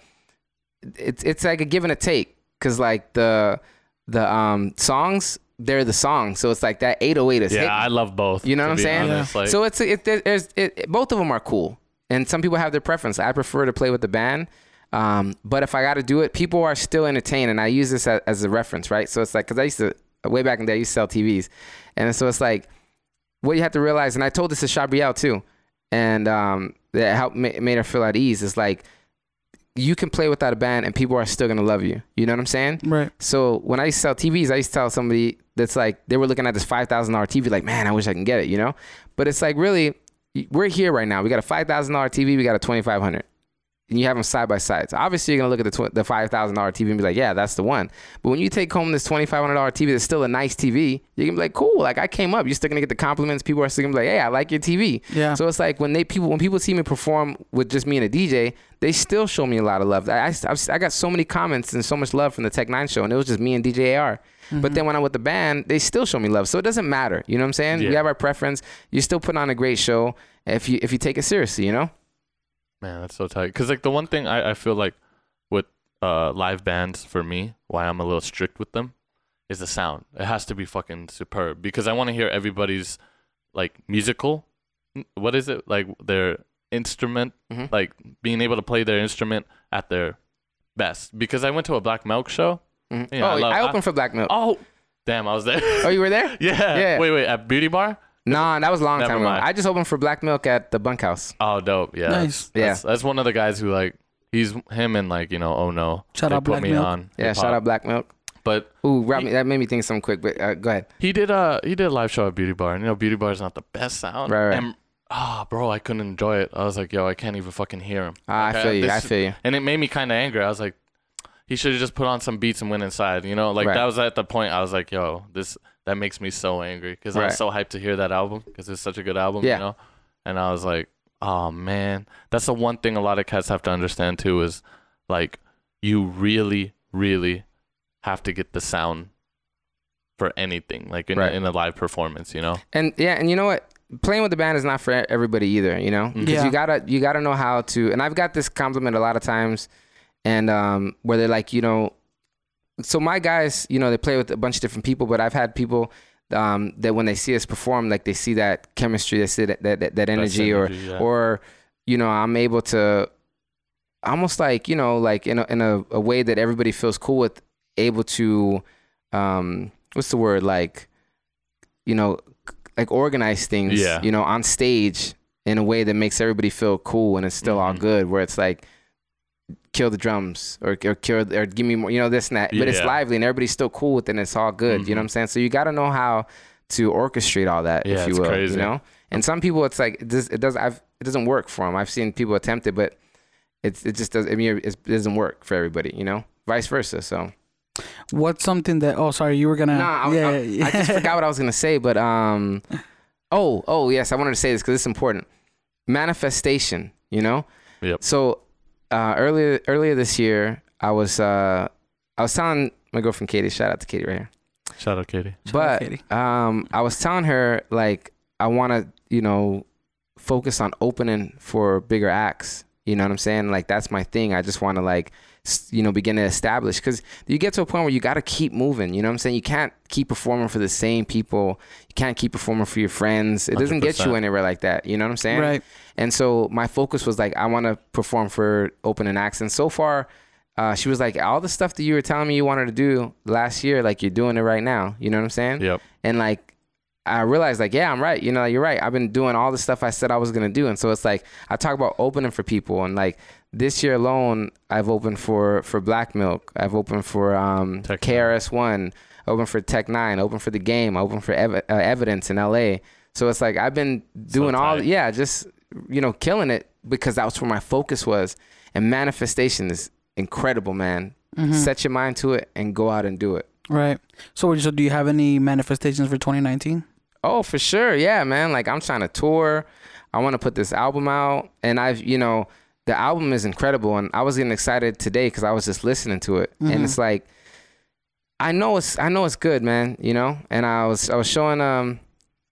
it's it's like a give and a take because like the the um songs they're the songs so it's like that 808 is Yeah, hitting. I love both. You know what I'm saying? honest. Like, so it's it, there's it, it- both of them are cool, and some people have their preference. I prefer to play with the band, um, but if I got to do it, people are still entertained, and I use this as, as a reference, right? So it's like because I used to way back in the day, I used to sell TVs, and so it's like what you have to realize, and I told this to Shabriel too, and um, that helped ma- made her feel at ease. Is like you can play without a band, and people are still gonna love you. You know what I'm saying? right? So when I used to sell TVs, I used to tell somebody that's like they were looking at this five thousand dollar TV, like, man, I wish I can get it, you know. But it's like really, we're here right now. We got a five thousand dollar TV, we got a twenty five hundred, and you have them side by side. So obviously you're gonna look at the tw- the five thousand dollar TV and be like, yeah, that's the one. But when you take home this twenty five hundred dollar TV that's still a nice TV, you're gonna be like, cool. Like I came up, you're still gonna get the compliments. People are still gonna be like, hey, I like your TV. Yeah. So it's like when they people when people see me perform with just me and a DJ, they still show me a lot of love. I, I, I've- got so many comments and so much love from the Tech N9ne show, and it was just me and DJ AR. But mm-hmm. then when I'm with the band, they still show me love. So it doesn't matter. You know what I'm saying? Yeah. We have our preference. You're still putting on a great show if you if you take it seriously. You know? Man, that's so tight. Cause like the one thing I, I feel like with uh live bands for me, why I'm a little strict with them, is the sound. It has to be fucking superb because I want to hear everybody's like musical. What is it like their instrument? Mhm. Like being able to play their instrument at their best. Because I went to a Black Milk show. Mhm. Yeah, oh, I I, love- opened for Black Milk. Oh, damn! I was there. Oh, you were there? [LAUGHS] yeah. Yeah. Wait, wait. At Beauty Bar. Nah, that was a long Never time ago. I just opened for Black Milk at the Bunkhouse. Oh, dope. Yeah. Nice. That's, that's one of the guys who like he's him and like you know oh no. Shout they out put Black me Milk. on. Yeah, hip-hop. shout out Black Milk. But Ooh, Rob, that made me think of something quick. But uh, go ahead. he did a he did a live show at Beauty Bar, and you know Beauty Bar is not the best sound. Right, right. And ah, bro, I couldn't enjoy it. I was like, yo, I can't even fucking hear him. Ah, Like, I feel you. I feel you. And it made me kind of angry. I was like, he should have just put on some beats and went inside. You know, like Right. that was at the point. I was like, yo, this that makes me so angry because I was so hyped to hear that album because it's such a good album. Yeah. You know, and I was like, oh man, that's the one thing a lot of cats have to understand too is like you really, really have to get the sound for anything like in, Right. a, in a live performance. You know. And yeah, and you know what? Playing with the band is not for everybody either. You know, because Yeah. you gotta you gotta know how to. And I've got this compliment a lot of times, and um, where they're like, you know, so my guys, you know, they play with a bunch of different people, but I've had people. Um, that when they see us perform, like they see that chemistry, they see that that, that, that energy, energy, or yeah. or you know, I'm able to almost like you know, like in a, in a, a way that everybody feels cool with, able to, um, what's the word like, you know, like organize things, Yeah. you know, on stage in a way that makes everybody feel cool and it's still all Mhm. good. Where it's like, kill the drums or or kill or give me more, you know, this and that. But it's lively and everybody's still cool with it and it's all good. You know what I'm saying? So you got to know how to orchestrate all that, Yeah, if you it's will. crazy. You know. And some people, it's like it does. It does. I've, it doesn't work for them. I've seen people attempt it, but it's it just does. I mean, it doesn't work for everybody. You know, vice versa. So. What's something that? Oh, sorry, you were gonna. Nah, I, yeah, I, yeah. I just forgot what I was gonna say, but um, [LAUGHS] oh, oh yes, I wanted to say this because it's important. Manifestation, you know. Yep. So uh, earlier earlier this year, I was uh, I was telling my girlfriend Katie. Shout out to Katie right here. Shout out Katie. Shout out But Katie. um, I was telling her like I want to, you know, focus on opening for bigger acts. You know what I'm saying? Like that's my thing. I just want to like, s- you know, begin to establish because you get to a point where you got to keep moving. You know what I'm saying? You can't keep performing for the same people. You can't keep performing for your friends. It doesn't get you anywhere like that. You know what I'm saying? Right. And so my focus was like, I want to perform for opening acts. And so far, uh, she was like, all the stuff that you were telling me you wanted to do last year, like you're doing it right now. You know what I'm saying? Yep. And like, I realized like, yeah, I'm right. You know, you're right. I've been doing all the stuff I said I was gonna do, and so it's like I talk about opening for people, and like this year alone, I've opened for for Black Milk. I've opened for um, Tech KRS One. Open for Tech N9ne. Open for the game. Open for Ev- uh, Evidence in LA. So it's like I've been doing all, yeah, just you know, killing it because that was where my focus was. And manifestation is incredible, man. Mm-hmm. Set your mind to it and go out and do it. Right. So, so do you have any manifestations for 2019? Oh, for sure. Yeah, man. Like I'm trying to tour. I want to put this album out and I've, you know, the album is incredible and I was getting excited today cuz I was just listening to it. And it's like I know it's I know it's good, man, you know? And I was I was showing um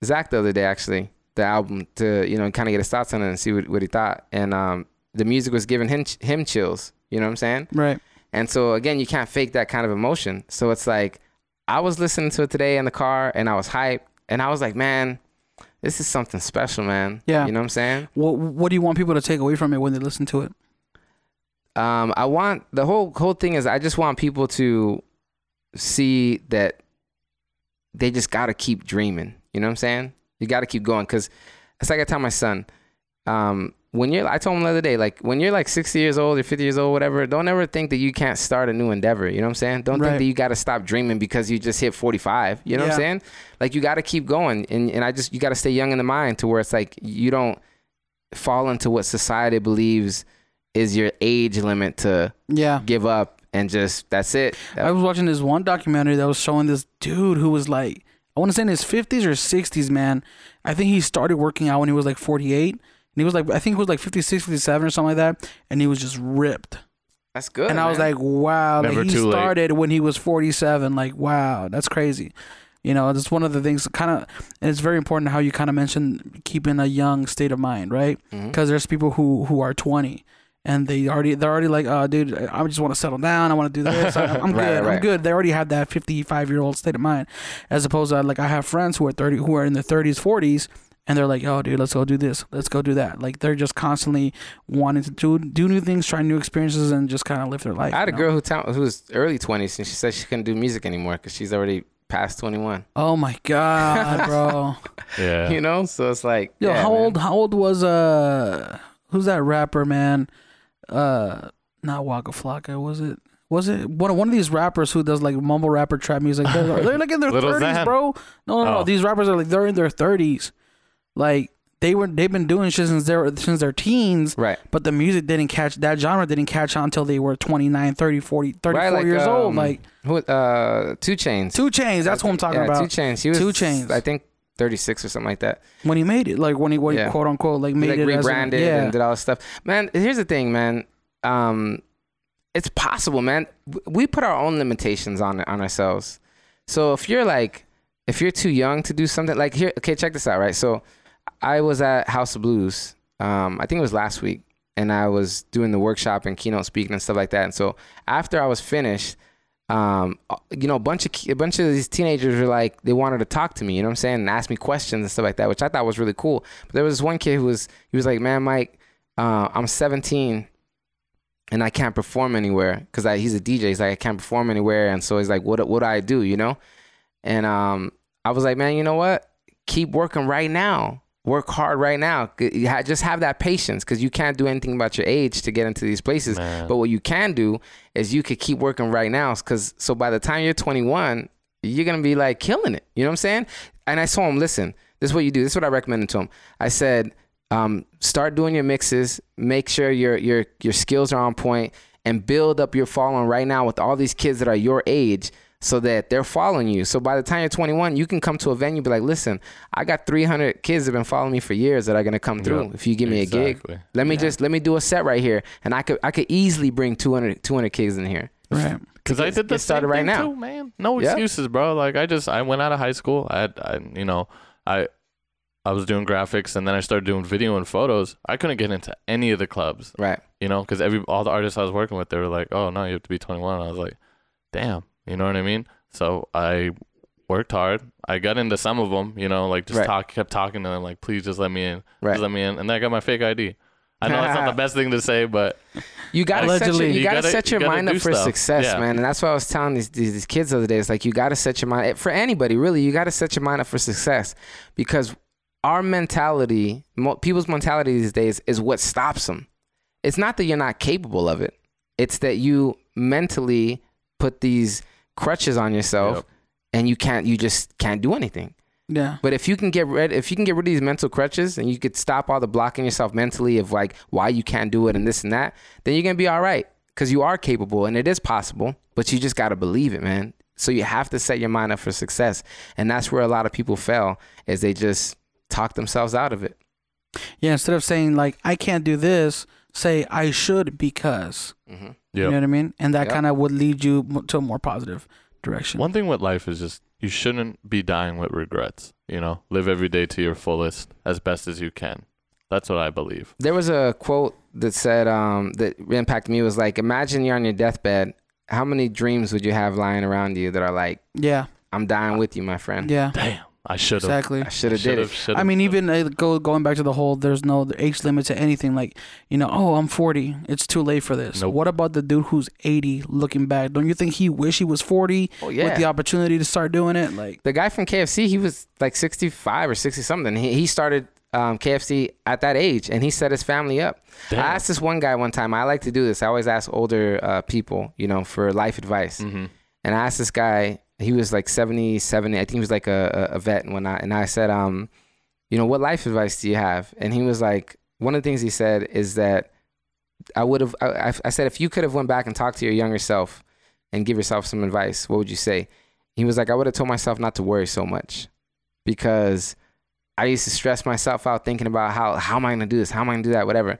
Zach the other day actually the album to, you know, kind of get his thoughts on it and see what, what he thought. And um the music was giving him him chills, you know what I'm saying? Right. And so again, you can't fake that kind of emotion. So it's like I was listening to it today in the car and I was hyped and I was like, man, this is something special, man. Yeah. You know what I'm saying? What What do you want people to take away from it when they listen to it? Um, I want the whole whole thing is I just want people to see that they just gotta keep dreaming. You know what I'm saying? You gotta keep going because it's like I tell my son, um, when you're I told him the other day, like when you're like 60 years old or 50 years old, whatever, don't ever think that you can't start a new endeavor. You know what I'm saying? Don't Right. think that you gotta stop dreaming because you just hit 45. You know what I'm saying? Like you gotta keep going and, and I just you gotta stay young in the mind to where it's like you don't fall into what society believes is your age limit to Yeah. give up and just that's it. I was watching this one documentary that was showing this dude who was like, I want to say in his 50s or 60s, man. I think he started working out when he was like 48. And he was like, I think he was like 56, 57 or something like that. And he was just ripped. That's good. and I was like, wow. Never like he too late. started when he was 47. Like, wow, that's crazy. You know, that's one of the things kind of, and it's very important how you kind of mentioned keeping a young state of mind, right? Mhm. Because there's people who who are 20 and they already they're already like, oh, dude, I just want to settle down. I want to do this. I, [LAUGHS] I'm Right, good. I'm good. They already have that 55 year old state of mind, as opposed to like I have friends who are 30 who are in their 30s, 40s. And they're like, "Oh, dude, let's go do this. Let's go do that." Like they're just constantly wanting to do do new things, try new experiences, and just kind of live their life. I had a know? girl who town who was early 20s and she said she couldn't do music anymore because she's already past 21. Oh my god, [LAUGHS] bro. Yeah. You know, so it's like, Yo, yeah, how man. old? How old was uh? Who's that rapper, man? Uh, not Waka Flocka. Was it? Was it one of one of these rappers who does like mumble rapper trap music? They're, they're like in their [LAUGHS] thirties, bro. No, no, no. Oh. These rappers are like they're in their thirties. Like they were, they've been doing shit since they're since their teens. Right. But the music didn't catch that genre didn't catch on until they were 29, 30, 40, 34 Right, like, years old. um, Like Who, uh, 2 Chainz. 2 Chainz. That's what I'm talking yeah, about. 2 Chainz. He was, 2 Chainz I think 36 or something like that. when he made it, like when he, when Yeah. quote unquote like He, made like it as a- rebranded yeah. and did all this stuff. Man, here's the thing, man. Um, it's possible, man. We put our own limitations on on ourselves. So if you're like, if you're too young to do something like here, okay, check this out, right? So I was at House of Blues. Um, I think it was last week, and I was doing the workshop and keynote speaking and stuff like that. And so after I was finished, um, you know, a bunch of a bunch of these teenagers were like, they wanted to talk to me, you know what I'm saying, and ask me questions and stuff like that, which I thought was really cool. But there was this one kid who was, he was like, man, Mike, uh, I'm 17 and I can't perform anywhere because he's a DJ. He's like, I can't perform anywhere, and so he's like, what what do I do, you know? And um, I was like, man, you know what? Keep working right now. Work hard right now. G- you ha- Just have that patience because you can't do anything about your age to get into these places. Man. But what you can do is you could keep working right now. Because so by the time you're 21, you're gonna be like killing it. You know what I'm saying? And I told him, listen, this is what you do. This is what I recommended to him. I said, um, start doing your mixes. Make sure your your your skills are on point, and build up your following right now with all these kids that are your age. So that they're following you. So by the time you're 21, you can come to a venue, be like, "Listen, I got 300 kids that have been following me for years that are gonna come through. Yeah, if you give me a gig, let me just let me do a set right here, and I could I could easily bring 200 200 kids in here. Right. Cause I did the started same right thing now. too, man. No Yeah. excuses, bro. Like I just I went out of high school. I had I you know I I was doing graphics and then I started doing video and photos. I couldn't get into any of the clubs, Right. you know, because every all the artists I was working with, they were like, "Oh no, you have to be 21." I was like, "Damn," you know what I mean? So I worked hard. I got into some of them, you know, like just Right. talk, kept talking to them, like, "Please just let me in, Right. just let me in," and then I got my fake ID. I know it's not the [LAUGHS] best thing to say, but You gotta set your, you You gotta, gotta- set you your gotta mind up for stuff. success, Yeah. man. And that's what I was telling these, these these kids the other day. It's like you gotta set your mind for anybody, really. You gotta set your mind up for success because our mentality, people's mentality these days, is what stops them. It's not that you're not capable of it. It's that you mentally put these crutches on yourself, Yep. and you can't. You just can't do anything. Yeah. But if you can get rid, if you can get rid of these mental crutches, and you could stop all the blocking yourself mentally of like why you can't do it and this and that, then you're gonna be all right because you are capable and it is possible. But you just gotta believe it, man. So you have to set your mind up for success, and that's where a lot of people fail, is they just talk themselves out of it. Yeah. Instead of saying like I can't do this, say I should because. Mm-hmm. You know what I mean? And that Yep. kind of would lead you to a more positive direction. One thing with life is just you shouldn't be dying with regrets. You know, live every day to your fullest as best as you can. That's what I believe. There was a quote that said um, that impacted me was like, imagine you're on your deathbed. How many dreams would you have lying around you that are like, Yeah. I'm dying with you, my friend. Yeah. Damn, I should have. Exactly. I should have did it. I mean, even uh, go going back to the whole, there's no age limit to anything. Like, you know, oh, I'm 40. It's too late for this. Nope. What about the dude who's 80 looking back? Don't you think he wish he was 40 Oh yeah. with the opportunity to start doing it? Like, the guy from KFC, he was like 65 or 60 something. He, he started um, KFC at that age and he set his family up. Damn. I asked this one guy one time, I like to do this. I always ask older uh, people, you know, for life advice. hmm And I asked this guy, he was like 70, 70, I think he was like a, a vet and whatnot. And I said, um, you know, what life advice do you have? And he was like, one of the things he said is that I would have, I, I- said, if you could have went back and talked to your younger self and give yourself some advice, what would you say? He was like, I would have told myself not to worry so much because I used to stress myself out thinking about how, how am I going to do this? How am I going to do that? Whatever.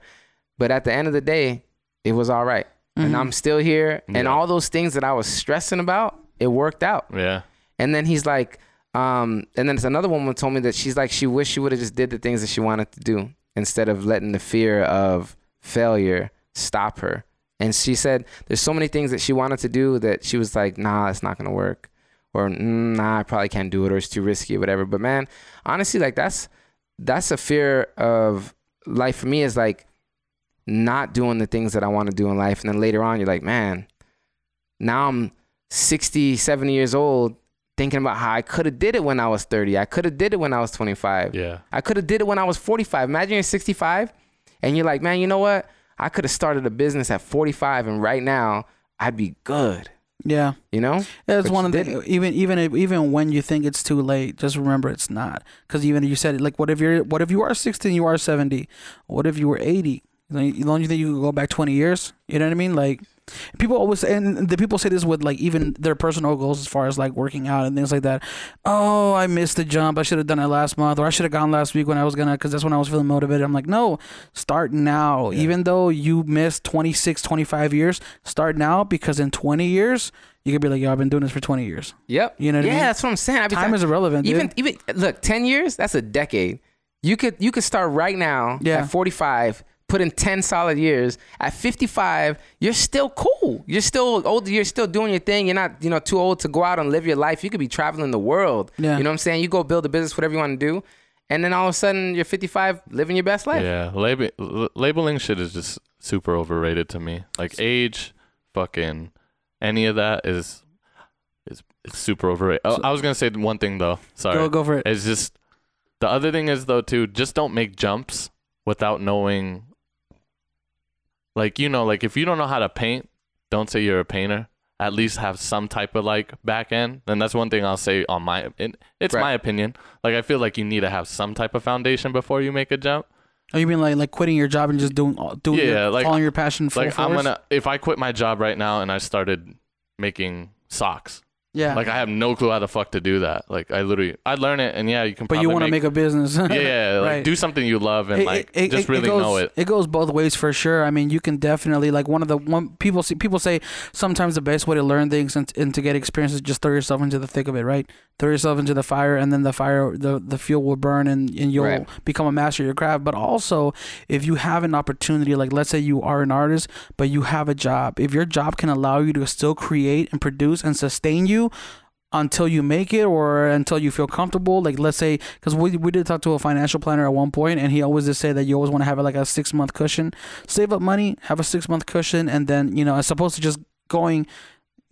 But at the end of the day, it was all right. And Mhm. I'm still here. And all those things that I was stressing about, it worked out. Yeah. And then he's like, um, and then there's another woman told me that she's like, she wished she would have just did the things that she wanted to do instead of letting the fear of failure stop her. And she said there's so many things that she wanted to do that she was like, nah, it's not gonna work, or "Mm, nah, I probably can't do it, or it's too risky, or whatever. But man, honestly, like that's that's a fear of life for me is like not doing the things that I want to do in life, and then later on, you're like, man, now I'm 60, 70 years old thinking about how I could have did it when I was 30. I could have did it when I was 25. Yeah. I could have did it when I was 45. Imagine you're 65 and you're like, man, you know what? I could have started a business at 45 and right now I'd be good. yeah. You know? That's But one of the didn't. even even if, even when you think it's too late, just remember it's not. Because even if you said it, like, what if you're what if you are sixty and you are seventy? What if you were eighty? Like, You don't you think you could go back twenty years? You know what I mean? Like people always and the people say this with like even their personal goals as far as like working out and things like that. Oh, I missed the jump. I should have done it last month, or I should have gone last week when I was gonna, because that's when I was feeling motivated. I'm like, no, start now. Even though you missed 26, 25 years, start now because in 20 years you could be like, yo, I've been doing this for 20 years. Yep. You know what I yeah, mean? that's what I'm saying. I be Time is irrelevant, Even dude. even look, 10 years, that's a decade. You could you could start right now Yeah. at 45, put in 10 solid years. At 55, you're still cool. You're still old, you're still doing your thing. You're not, you know, too old to go out and live your life. You could be traveling the world. Yeah. You know what I'm saying? You go build a business, whatever you want to do. And then all of a sudden you're 55, living your best life. Yeah. Lab- l- labeling shit is just super overrated to me. Like age, fucking, any of that is is, is super overrated. Oh, I was gonna say one thing though. Sorry. Go go for it. It's just the other thing is though too, just don't make jumps without knowing like you know, like if you don't know how to paint, don't say you're a painter. At least have some type of like back end. And that's one thing I'll say on my it, it's Right. my opinion. Like I feel like you need to have some type of foundation before you make a jump. Oh, you mean like like quitting your job and just doing all- doing Yeah, your, like- following your passion full like force? I'm gonna if I quit my job right now and I started making socks. Yeah. Like I have no clue how the fuck to do that. Like I literally I'd learn it and yeah, you can but you want to make a business. [LAUGHS] yeah, yeah, like Right. do something you love and It- like it- just it- really goes, know it. It goes both ways for sure. I mean, you can definitely like one of the one people see people say sometimes the best way to learn things and, and to get experience is just throw yourself into the thick of it, right? Throw yourself into the fire, and then the fire, the the fuel will burn, and, and you'll Right. become a master of your craft. But also, if you have an opportunity, like let's say you are an artist, but you have a job, if your job can allow you to still create and produce and sustain you. Until you make it or until you feel comfortable. Like let's say, because we we did talk to a financial planner at one point, and he always just say that you always want to have like a six month cushion, save up money, have a six month cushion, and then you know as opposed to just going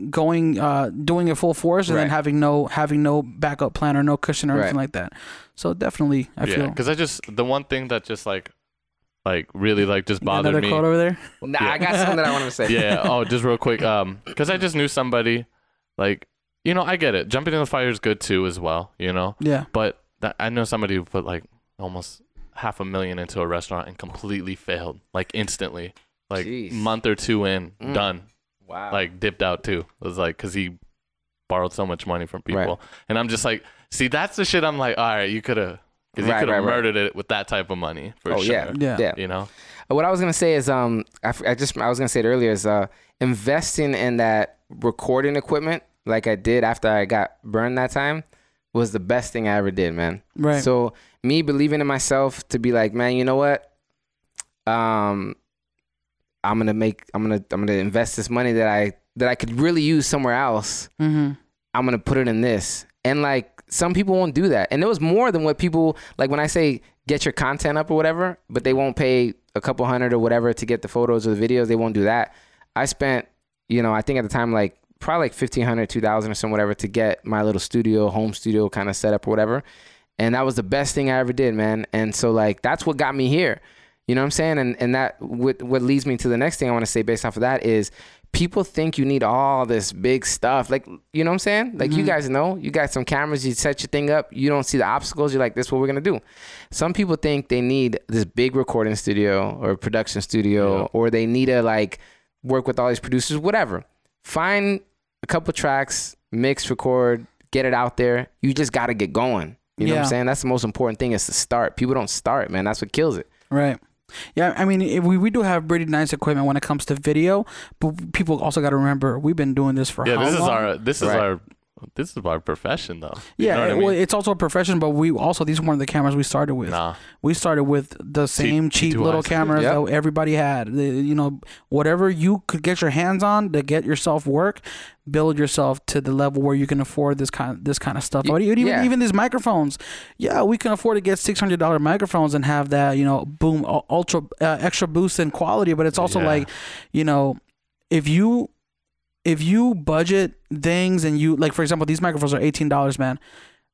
going uh doing it full force and then having no having no backup plan or no cushion or anything like that so definitely i yeah, feel because I just the one thing that just like, like really like just bothered another me. quote over there Nah, Yeah. I got something that I want to say. [LAUGHS] yeah. Oh, just real quick. Um, because I just knew somebody, like, you know, I get it. Jumping in the fire is good too, as well. You know, yeah but that I know somebody who put like almost half a million into a restaurant and completely failed, like instantly, like Jeez. month or two in, Mm. done, Wow. like dipped out too. It was like because he borrowed so much money from people, Right. and I'm just like, see, that's the shit. I'm like, all right, you could have, because you Right, could have right, right. murdered it with that type of money for oh sure. yeah, Yeah. yeah. You know, What I was gonna say is, um, I, f- I just I was gonna say it earlier is, uh, investing in that recording equipment, like I did after I got burned that time, was the best thing I ever did, man. right So me believing in myself to be like, man, you know what? Um, I'm gonna make, I'm gonna, I'm gonna invest this money that I that I could really use somewhere else. mm-hmm. I'm gonna put it in this. And like some people won't do that. And it was more than what people like when I say get your content up or whatever, but they won't pay a couple hundred or whatever to get the photos or the videos. They won't do that. I spent, you know, I think at the time like probably like fifteen hundred, two thousand or some whatever to get my little studio, home studio kind of set up or whatever. And that was the best thing I ever did, man. And so like that's what got me here. You know what I'm saying? And and that what what leads me to the next thing I want to say based off of that is people think you need all this big stuff. Like you know what I'm saying? Like you mm-hmm. guys know, you got some cameras, you set your thing up, you don't see the obstacles, you're like, this is what we're gonna do. Some people think they need this big recording studio or production studio, Yeah. or they need to like work with all these producers, whatever. Find a couple tracks, mix, record, get it out there. You just gotta get going. You know what I'm saying? That's the most important thing is to start. People don't start, man. That's what kills it. Right. Yeah, I mean, if we we do have pretty nice equipment when it comes to video, but people also got to remember we've been doing this for yeah. how This is our, this is Right. our, this is our profession though. You yeah. know what I mean? well, it's also a profession, but we also these weren't the cameras we started with. nah. We started with the same cheap T2Is. little cameras Yep. that everybody had. The- you know, whatever you could get your hands on to get yourself work, build yourself to the level where you can afford this kind this kind of stuff. But even yeah. even these microphones, yeah, we can afford to get six hundred dollar microphones and have that you know boom ultra uh, extra boost in quality. But it's also Yeah. like, you know, if you if you budget things and you like for example these microphones are $18 man.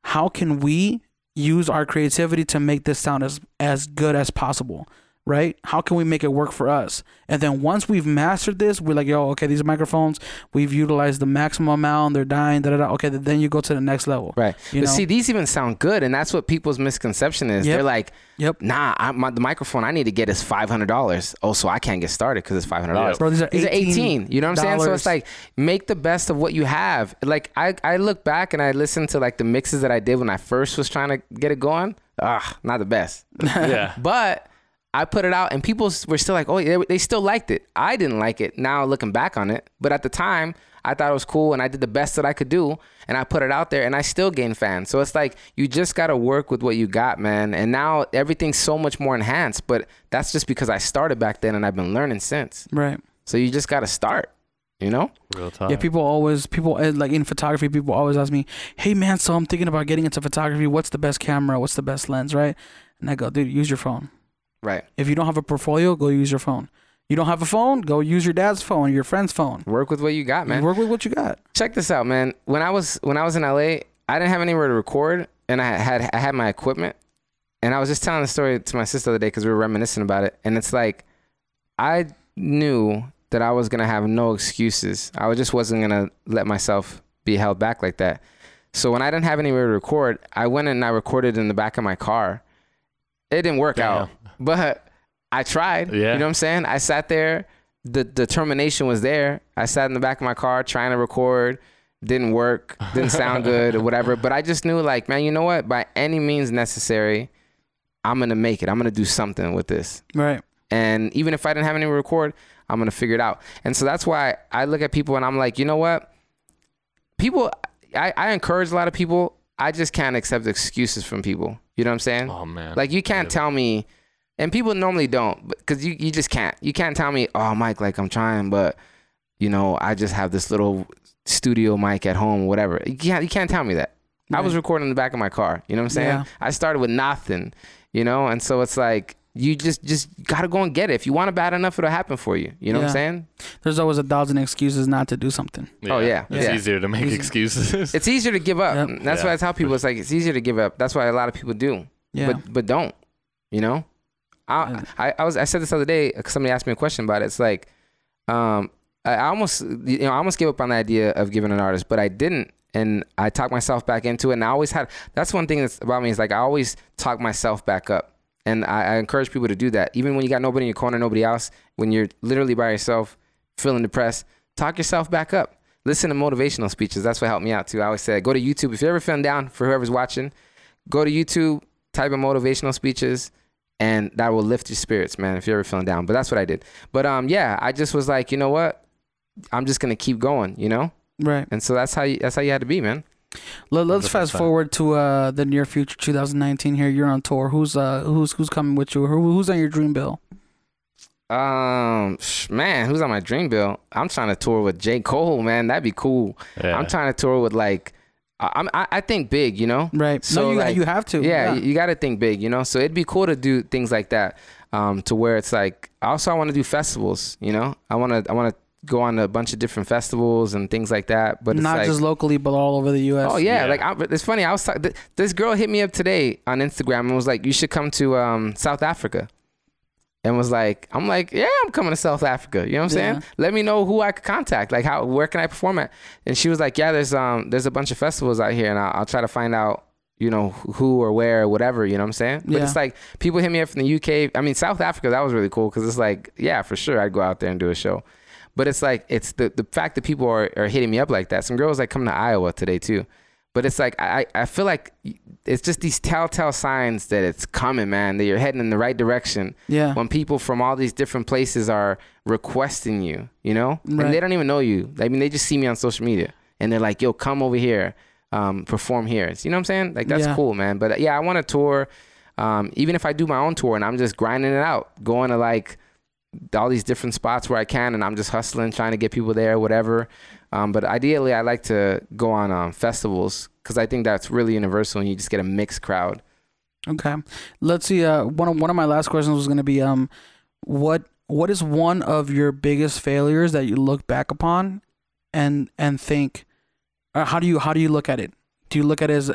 How can we use our creativity to make this sound as as good as possible right how can we make it work for us and then once we've mastered this we're like yo okay these microphones we've utilized the maximum amount they're dying da, da, da. okay then you go to the next level Right. You but know? see, these even sound good, and that's what people's misconception is. Yep. They're like, Yep. nah, I, my, the microphone I need to get is five hundred dollars. Oh, so I can't get started because it's five hundred dollars. Yeah. Bro, these are These are 18. You know what I'm saying? So it's like make the best of what you have. Like I, I look back and I listen to like the mixes that I did when I first was trying to get it going. Ah, not the best. [LAUGHS] Yeah. But I put it out and people were still like, oh, they, they still liked it. I didn't like it now looking back on it. But at the time, I thought it was cool and I did the best that I could do and I put it out there and I still gained fans. So it's like you just got to work with what you got, man. And now everything's so much more enhanced. But that's just because I started back then and I've been learning since. right So you just got to start, you know? Real talk. Yeah, people always people uh, like in photography. People always ask me, "Hey man, so I'm thinking about getting into photography. What's the best camera? What's the best lens?" Right? And I go, "Dude, use your phone. Right. If you don't have a portfolio, go use your phone. You don't have a phone, go use your dad's phone, your friend's phone. Work with what you got, man. Work with what you got. check this out, man. When I was when I was in LA, I didn't have anywhere to record, and I had I had my equipment, and I was just telling the story to my sister the other day because we were reminiscing about it, and it's like I knew that I was gonna have no excuses. I just wasn't gonna let myself be held back like that. So when I didn't have anywhere to record, I went and I recorded in the back of my car. It didn't work out, but I tried. Yeah. You know what I'm saying? I sat there. The determination was there. I sat in the back of my car trying to record. Didn't work. Didn't sound good or whatever. But I just knew, like, man, you know what? By any means necessary, I'm gonna make it. I'm gonna do something with this. Right. And even if I didn't have any record, I'm gonna figure it out. And so that's why I look at people and I'm like, you know what? People, I, I encourage a lot of people. I just can't accept excuses from people. You know what I'm saying? Oh man. Like you can't tell me, and people normally don't, because you, you just can't. You can't tell me, oh Mike, like I'm trying, but you know, I just have this little studio mic at home, whatever. You can't, you can't tell me that. I was recording in the back of my car. You know what I'm saying? Yeah. I started with nothing, you know, and so it's like you just just gotta go and get it. If you want it bad enough, it'll happen for you. You know what I'm Yeah. saying? There's always a thousand excuses not to do something. yeah. Oh, yeah. It's Yeah. easier to make Easy. excuses. [LAUGHS] It's easier to give up. Yep. That's Yeah. why I tell people it's like it's easier to give up. That's why a lot of people do. Yeah. But but don't. You know? I, I I was I said this the other day somebody asked me a question about it. It's like um I I almost you know I almost gave up on the idea of giving an artist, but I didn't and I talked myself back into it and I always had that's one thing that's about me is like I always talk myself back up. And I, I encourage people to do that. Even when you got nobody in your corner, nobody else, when you're literally by yourself, feeling depressed, talk yourself back up. Listen to motivational speeches. That's what helped me out too. I always said go to YouTube. If you're ever feeling down, for whoever's watching, go to YouTube, type in motivational speeches, and that will lift your spirits, man. If you're ever feeling down. But that's what I did. But um, yeah, I just was like, you know what? I'm just gonna keep going, you know. right. And so that's how you, that's how you had to be, man. Let, let's fast 100%. forward to uh the near future, 2019. Here, you're on tour. Who's uh who's who's coming with you? Who, who's on your dream bill? Um, sh- man, who's on my dream bill? I'm trying to tour with J. Cole, man. That'd be cool. Yeah. I'm trying to tour with like, I- I'm I, I think big, you know. Right. So, no, you like, you have to. Yeah, you, got to think big, you know. So it'd be cool to do things like that, um, to where it's like. Also, I want to do festivals. You know, I want to I want to go on a bunch of different festivals and things like that. But it's Not like, just locally, but all over the U.S. Oh yeah, Yeah. like I, it's funny. I was talk- th- this girl hit me up today on Instagram and was like, "You should come to um, South Africa," and was like, "I'm like, yeah, I'm coming to South Africa." You know what I'm Yeah. saying? Let me know who I could contact. Like, how where can I perform at? And she was like, "Yeah, there's um there's a bunch of festivals out here, and I'll, I'll try to find out." You know who or where or whatever. You know what I'm saying? But Yeah. it's like people hit me up from the UK. I mean, South Africa. That was really cool because it's like, yeah, for sure, I'd go out there and do a show. But it's like it's the the fact that people are, are hitting me up like that. Some girls like coming to Iowa today too. But it's like I I feel like it's just these telltale signs that it's coming, man. That you're heading in the right direction. Yeah. When people from all these different places are requesting you, you know, Right. and they don't even know you. I mean, they just see me on social media and they're like, "Yo, come over here, um, perform here." You know what I'm saying? Like that's Yeah. cool, man. But yeah, I want to tour. Um, even if I do my own tour and I'm just grinding it out, going to like all these different spots where I can, and I'm just hustling, trying to get people there, whatever. Um, but ideally, I like to go on um, festivals because I think that's really universal, and you just get a mixed crowd. Okay. Let's see. Uh, one of one of my last questions was going to be um, what what is one of your biggest failures that you look back upon, and and think, uh, how do you how do you look at it? Do you look at it as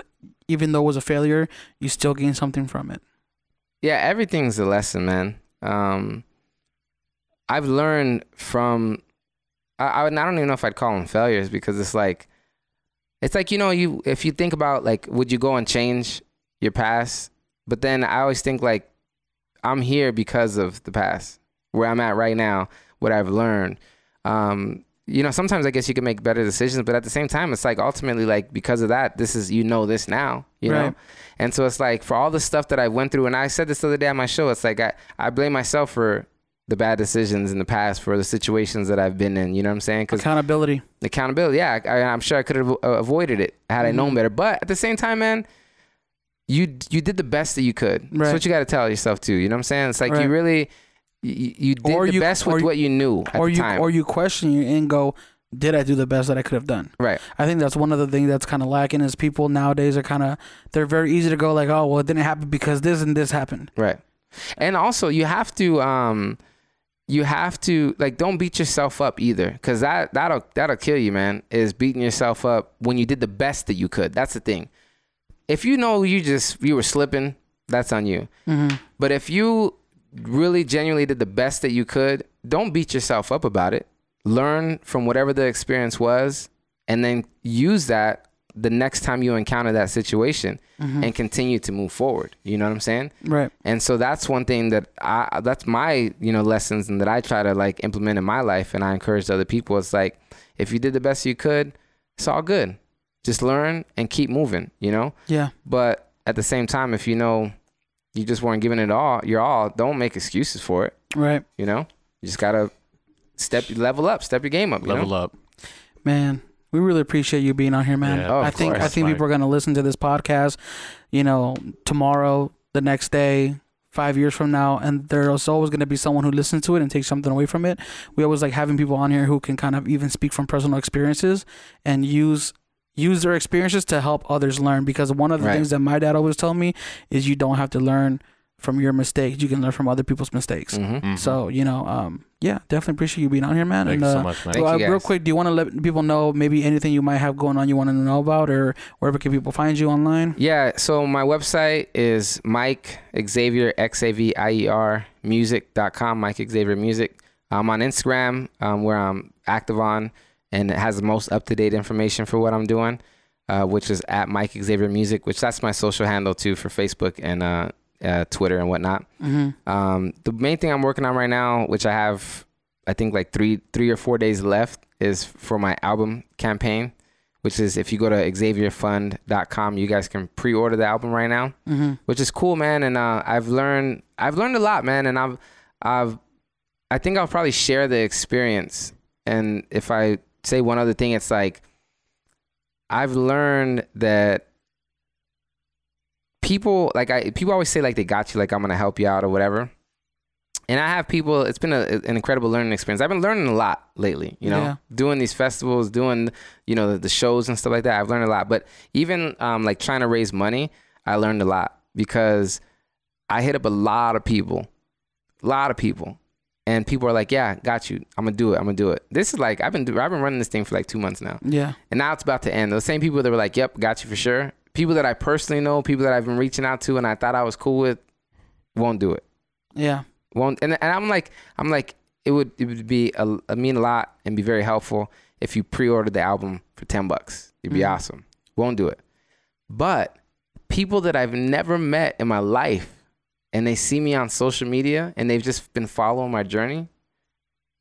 even though it was a failure, you still gain something from it? Yeah, everything's a lesson, man. Um, I've learned from. I, I I don't even know if I'd call them failures because it's like, it's like you know you if you think about like would you go and change your past? But then I always think like, I'm here because of the past, where I'm at right now, what I've learned. Um, you know, sometimes I guess you can make better decisions, but at the same time, it's like ultimately like because of that, this is you know this now, you know. And so it's like for all the stuff that I went through, and I said this the other day on my show, it's like I, I blame myself for the bad decisions in the past, for the situations that I've been in. You know what I'm saying? Because Accountability. accountability, yeah, I, I'm sure I could have avoided it had I Mm-hmm. known better. But at the same time, man, you you did the best that you could. Right. That's what you got to tell yourself too. You know what I'm saying? It's like Right. you really. You, you did Or the you- best with you- what you knew at or the you time. or you question you and go, did I do the best that I could have done? right. I think that's one of the things that's kind of lacking is people nowadays are kind of they're very easy to go like, oh well, it didn't happen because this and this happened. Right. And also you have to um you have to like don't beat yourself up either cuz that that'll that'll kill you, man. Is beating yourself up when you did the best that you could. That's the thing. If you know you just you were slipping, that's on you. Mm-hmm. But if you really genuinely did the best that you could, don't beat yourself up about it. Learn from whatever the experience was and then use that the next time you encounter that situation mm-hmm. and continue to move forward. You know what I'm saying? Right. And so that's one thing that I that's my, you know, lessons and that I try to like implement in my life and I encourage other people. It's like if you did the best you could, it's all good. Just learn and keep moving, you know? Yeah. But at the same time, if you know you just weren't giving it all, your all, don't make excuses for it, Right. you know? You just gotta step level up, step your game up, you Level know? up. Man, we really appreciate you being on here, man. Yeah, Oh, I think I think Mike. people are gonna listen to this podcast, you know, tomorrow, the next day, five years from now, and there's always going to be someone who listens to it and takes something away from it. We always like having people on here who can kind of even speak from personal experiences and use use their experiences to help others learn. Because one of the Right. things that my dad always told me is you don't have to learn from your mistakes; you can learn from other people's mistakes. hmm Mhm. So you know, um, yeah, definitely appreciate you being on here, man. Thank and, you uh, so much, man. Thank well, you, uh, real quick, do you want to let people know maybe anything you might have going on you want to know about, or wherever can people find you online? Yeah, so my website is Mike Xavier X A V I E R music.com, Mike Xavier Music. I'm on Instagram, um, where I'm active on, and it has the most up to date information for what I'm doing, uh, which is at Mike Xavier Music, which that's my social handle too for Facebook and uh, uh, Twitter and whatnot. Mm-hmm. Um, the main thing I'm working on right now, which I have, I think like three, three or four days left, is for my album campaign, which is if you go to XavierFund.com, you guys can pre-order the album right now, Mm-hmm. which is cool, man. And uh, I've learned, I've learned a lot, man. And I've, I've, I think I'll probably share the experience. And if I say one other thing, it's like, I've learned that people like I people always say like they got you like I'm gonna help you out or whatever. And I have people. It's been a, an incredible learning experience. I've been learning a lot lately. You know, Yeah. doing these festivals, doing you know the, the shows and stuff like that. I've learned a lot. But even um, like trying to raise money, I learned a lot because I hit up a lot of people, a lot of people, and people are like, "Yeah, got you. I'm gonna do it. I'm gonna do it." This is like I've been I've been running this thing for like two months now. Yeah. And now it's about to end. Those same people that were like, "Yep, got you for sure." People that I personally know, people that I've been reaching out to, and I thought I was cool with, won't do it. Yeah. Won't. And, and I'm like, I'm like, it would it would be a, a mean a lot and be very helpful if you pre-ordered the album for ten bucks. It'd be Mhm. awesome. Won't do it. But people that I've never met in my life, and they see me on social media, and they've just been following my journey.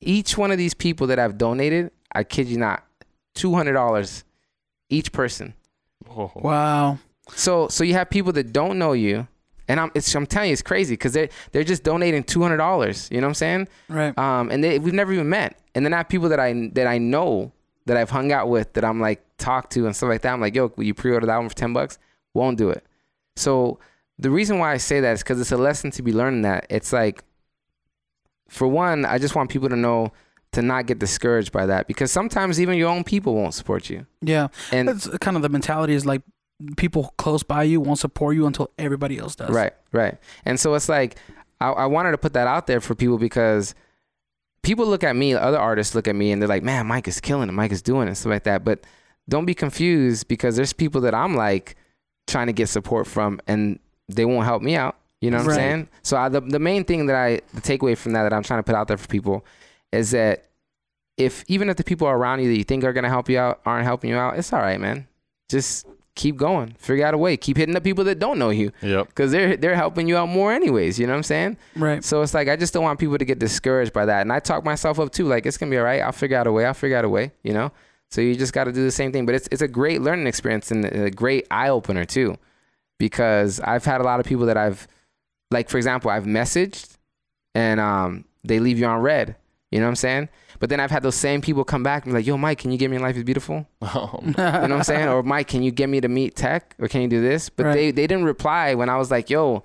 Each one of these people that I've donated, I kid you not, two hundred dollars each person. Whoa. Wow. So so you have people that don't know you, and I'm it's, I'm telling you it's crazy because they they're just donating two hundred dollars. You know what I'm saying? Right. Um, and they, we've never even met. And then I have people that I that I know that I've hung out with that I'm like talked to and stuff like that. I'm like, yo, will you pre-order that one for ten bucks? Won't do it. So the reason why I say that is because it's a lesson to be learning. That it's like, for one, I just want people to know to not get discouraged by that because sometimes even your own people won't support you. Yeah. And That's kind of the mentality is like people close by you won't support you until everybody else does. Right, right. And so it's like I, I wanted to put that out there for people because people look at me, other artists look at me, and they're like, "Man, Mike is killing it. Mike is doing it, stuff like that." But don't be confused because there's people that I'm like trying to get support from, and they won't help me out. You know what Right. I'm saying? So I, the the main thing that I the takeaway from that that I'm trying to put out there for people is that if even if the people around you that you think are gonna help you out aren't helping you out, it's all right, man. Just keep going. Figure out a way. Keep hitting the people that don't know you Yep. because they're they're helping you out more anyways. You know what I'm saying? Right. So it's like I just don't want people to get discouraged by that, and I talk myself up too. Like it's gonna be all right. I'll figure out a way. I'll figure out a way. You know. So you just got to do the same thing. But it's it's a great learning experience and a great eye opener too, because I've had a lot of people that I've, like for example, I've messaged, and um they leave you on read. You know what I'm saying? But then I've had those same people come back and be like, "Yo, Mike, can you get me in Life is Beautiful?" [LAUGHS] Oh, You know what I'm saying? Or Mike, can you get me to meet Tech? Or can you do this? But Right. they, they didn't reply when I was like, yo,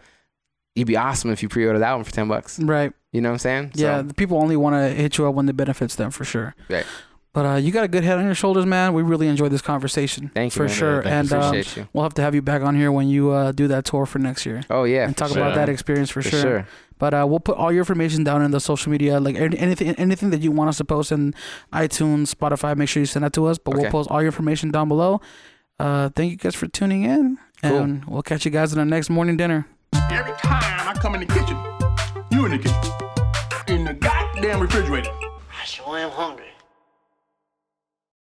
you'd be awesome if you pre-order that one for 10 bucks. Right. You know what I'm saying? Yeah. So, The people only want to hit you up when it benefits them for sure. Right. But uh, you got a good head on your shoulders, man. We really enjoyed this conversation. Thank you, for man. sure. And um, you. we'll have to have you back on here when you uh, do that tour for next year Oh, yeah. and talk for about that experience for, For sure. sure. But uh, we'll put all your information down in the social media, like anything, anything that you want us to post in iTunes, Spotify. Make sure you send that to us. But we'll post all your information down below. Uh, thank you guys for tuning in, Cool. and we'll catch you guys in the next morning dinner. Every time I come in the kitchen, you in the kitchen. In the goddamn refrigerator. I sure am hungry.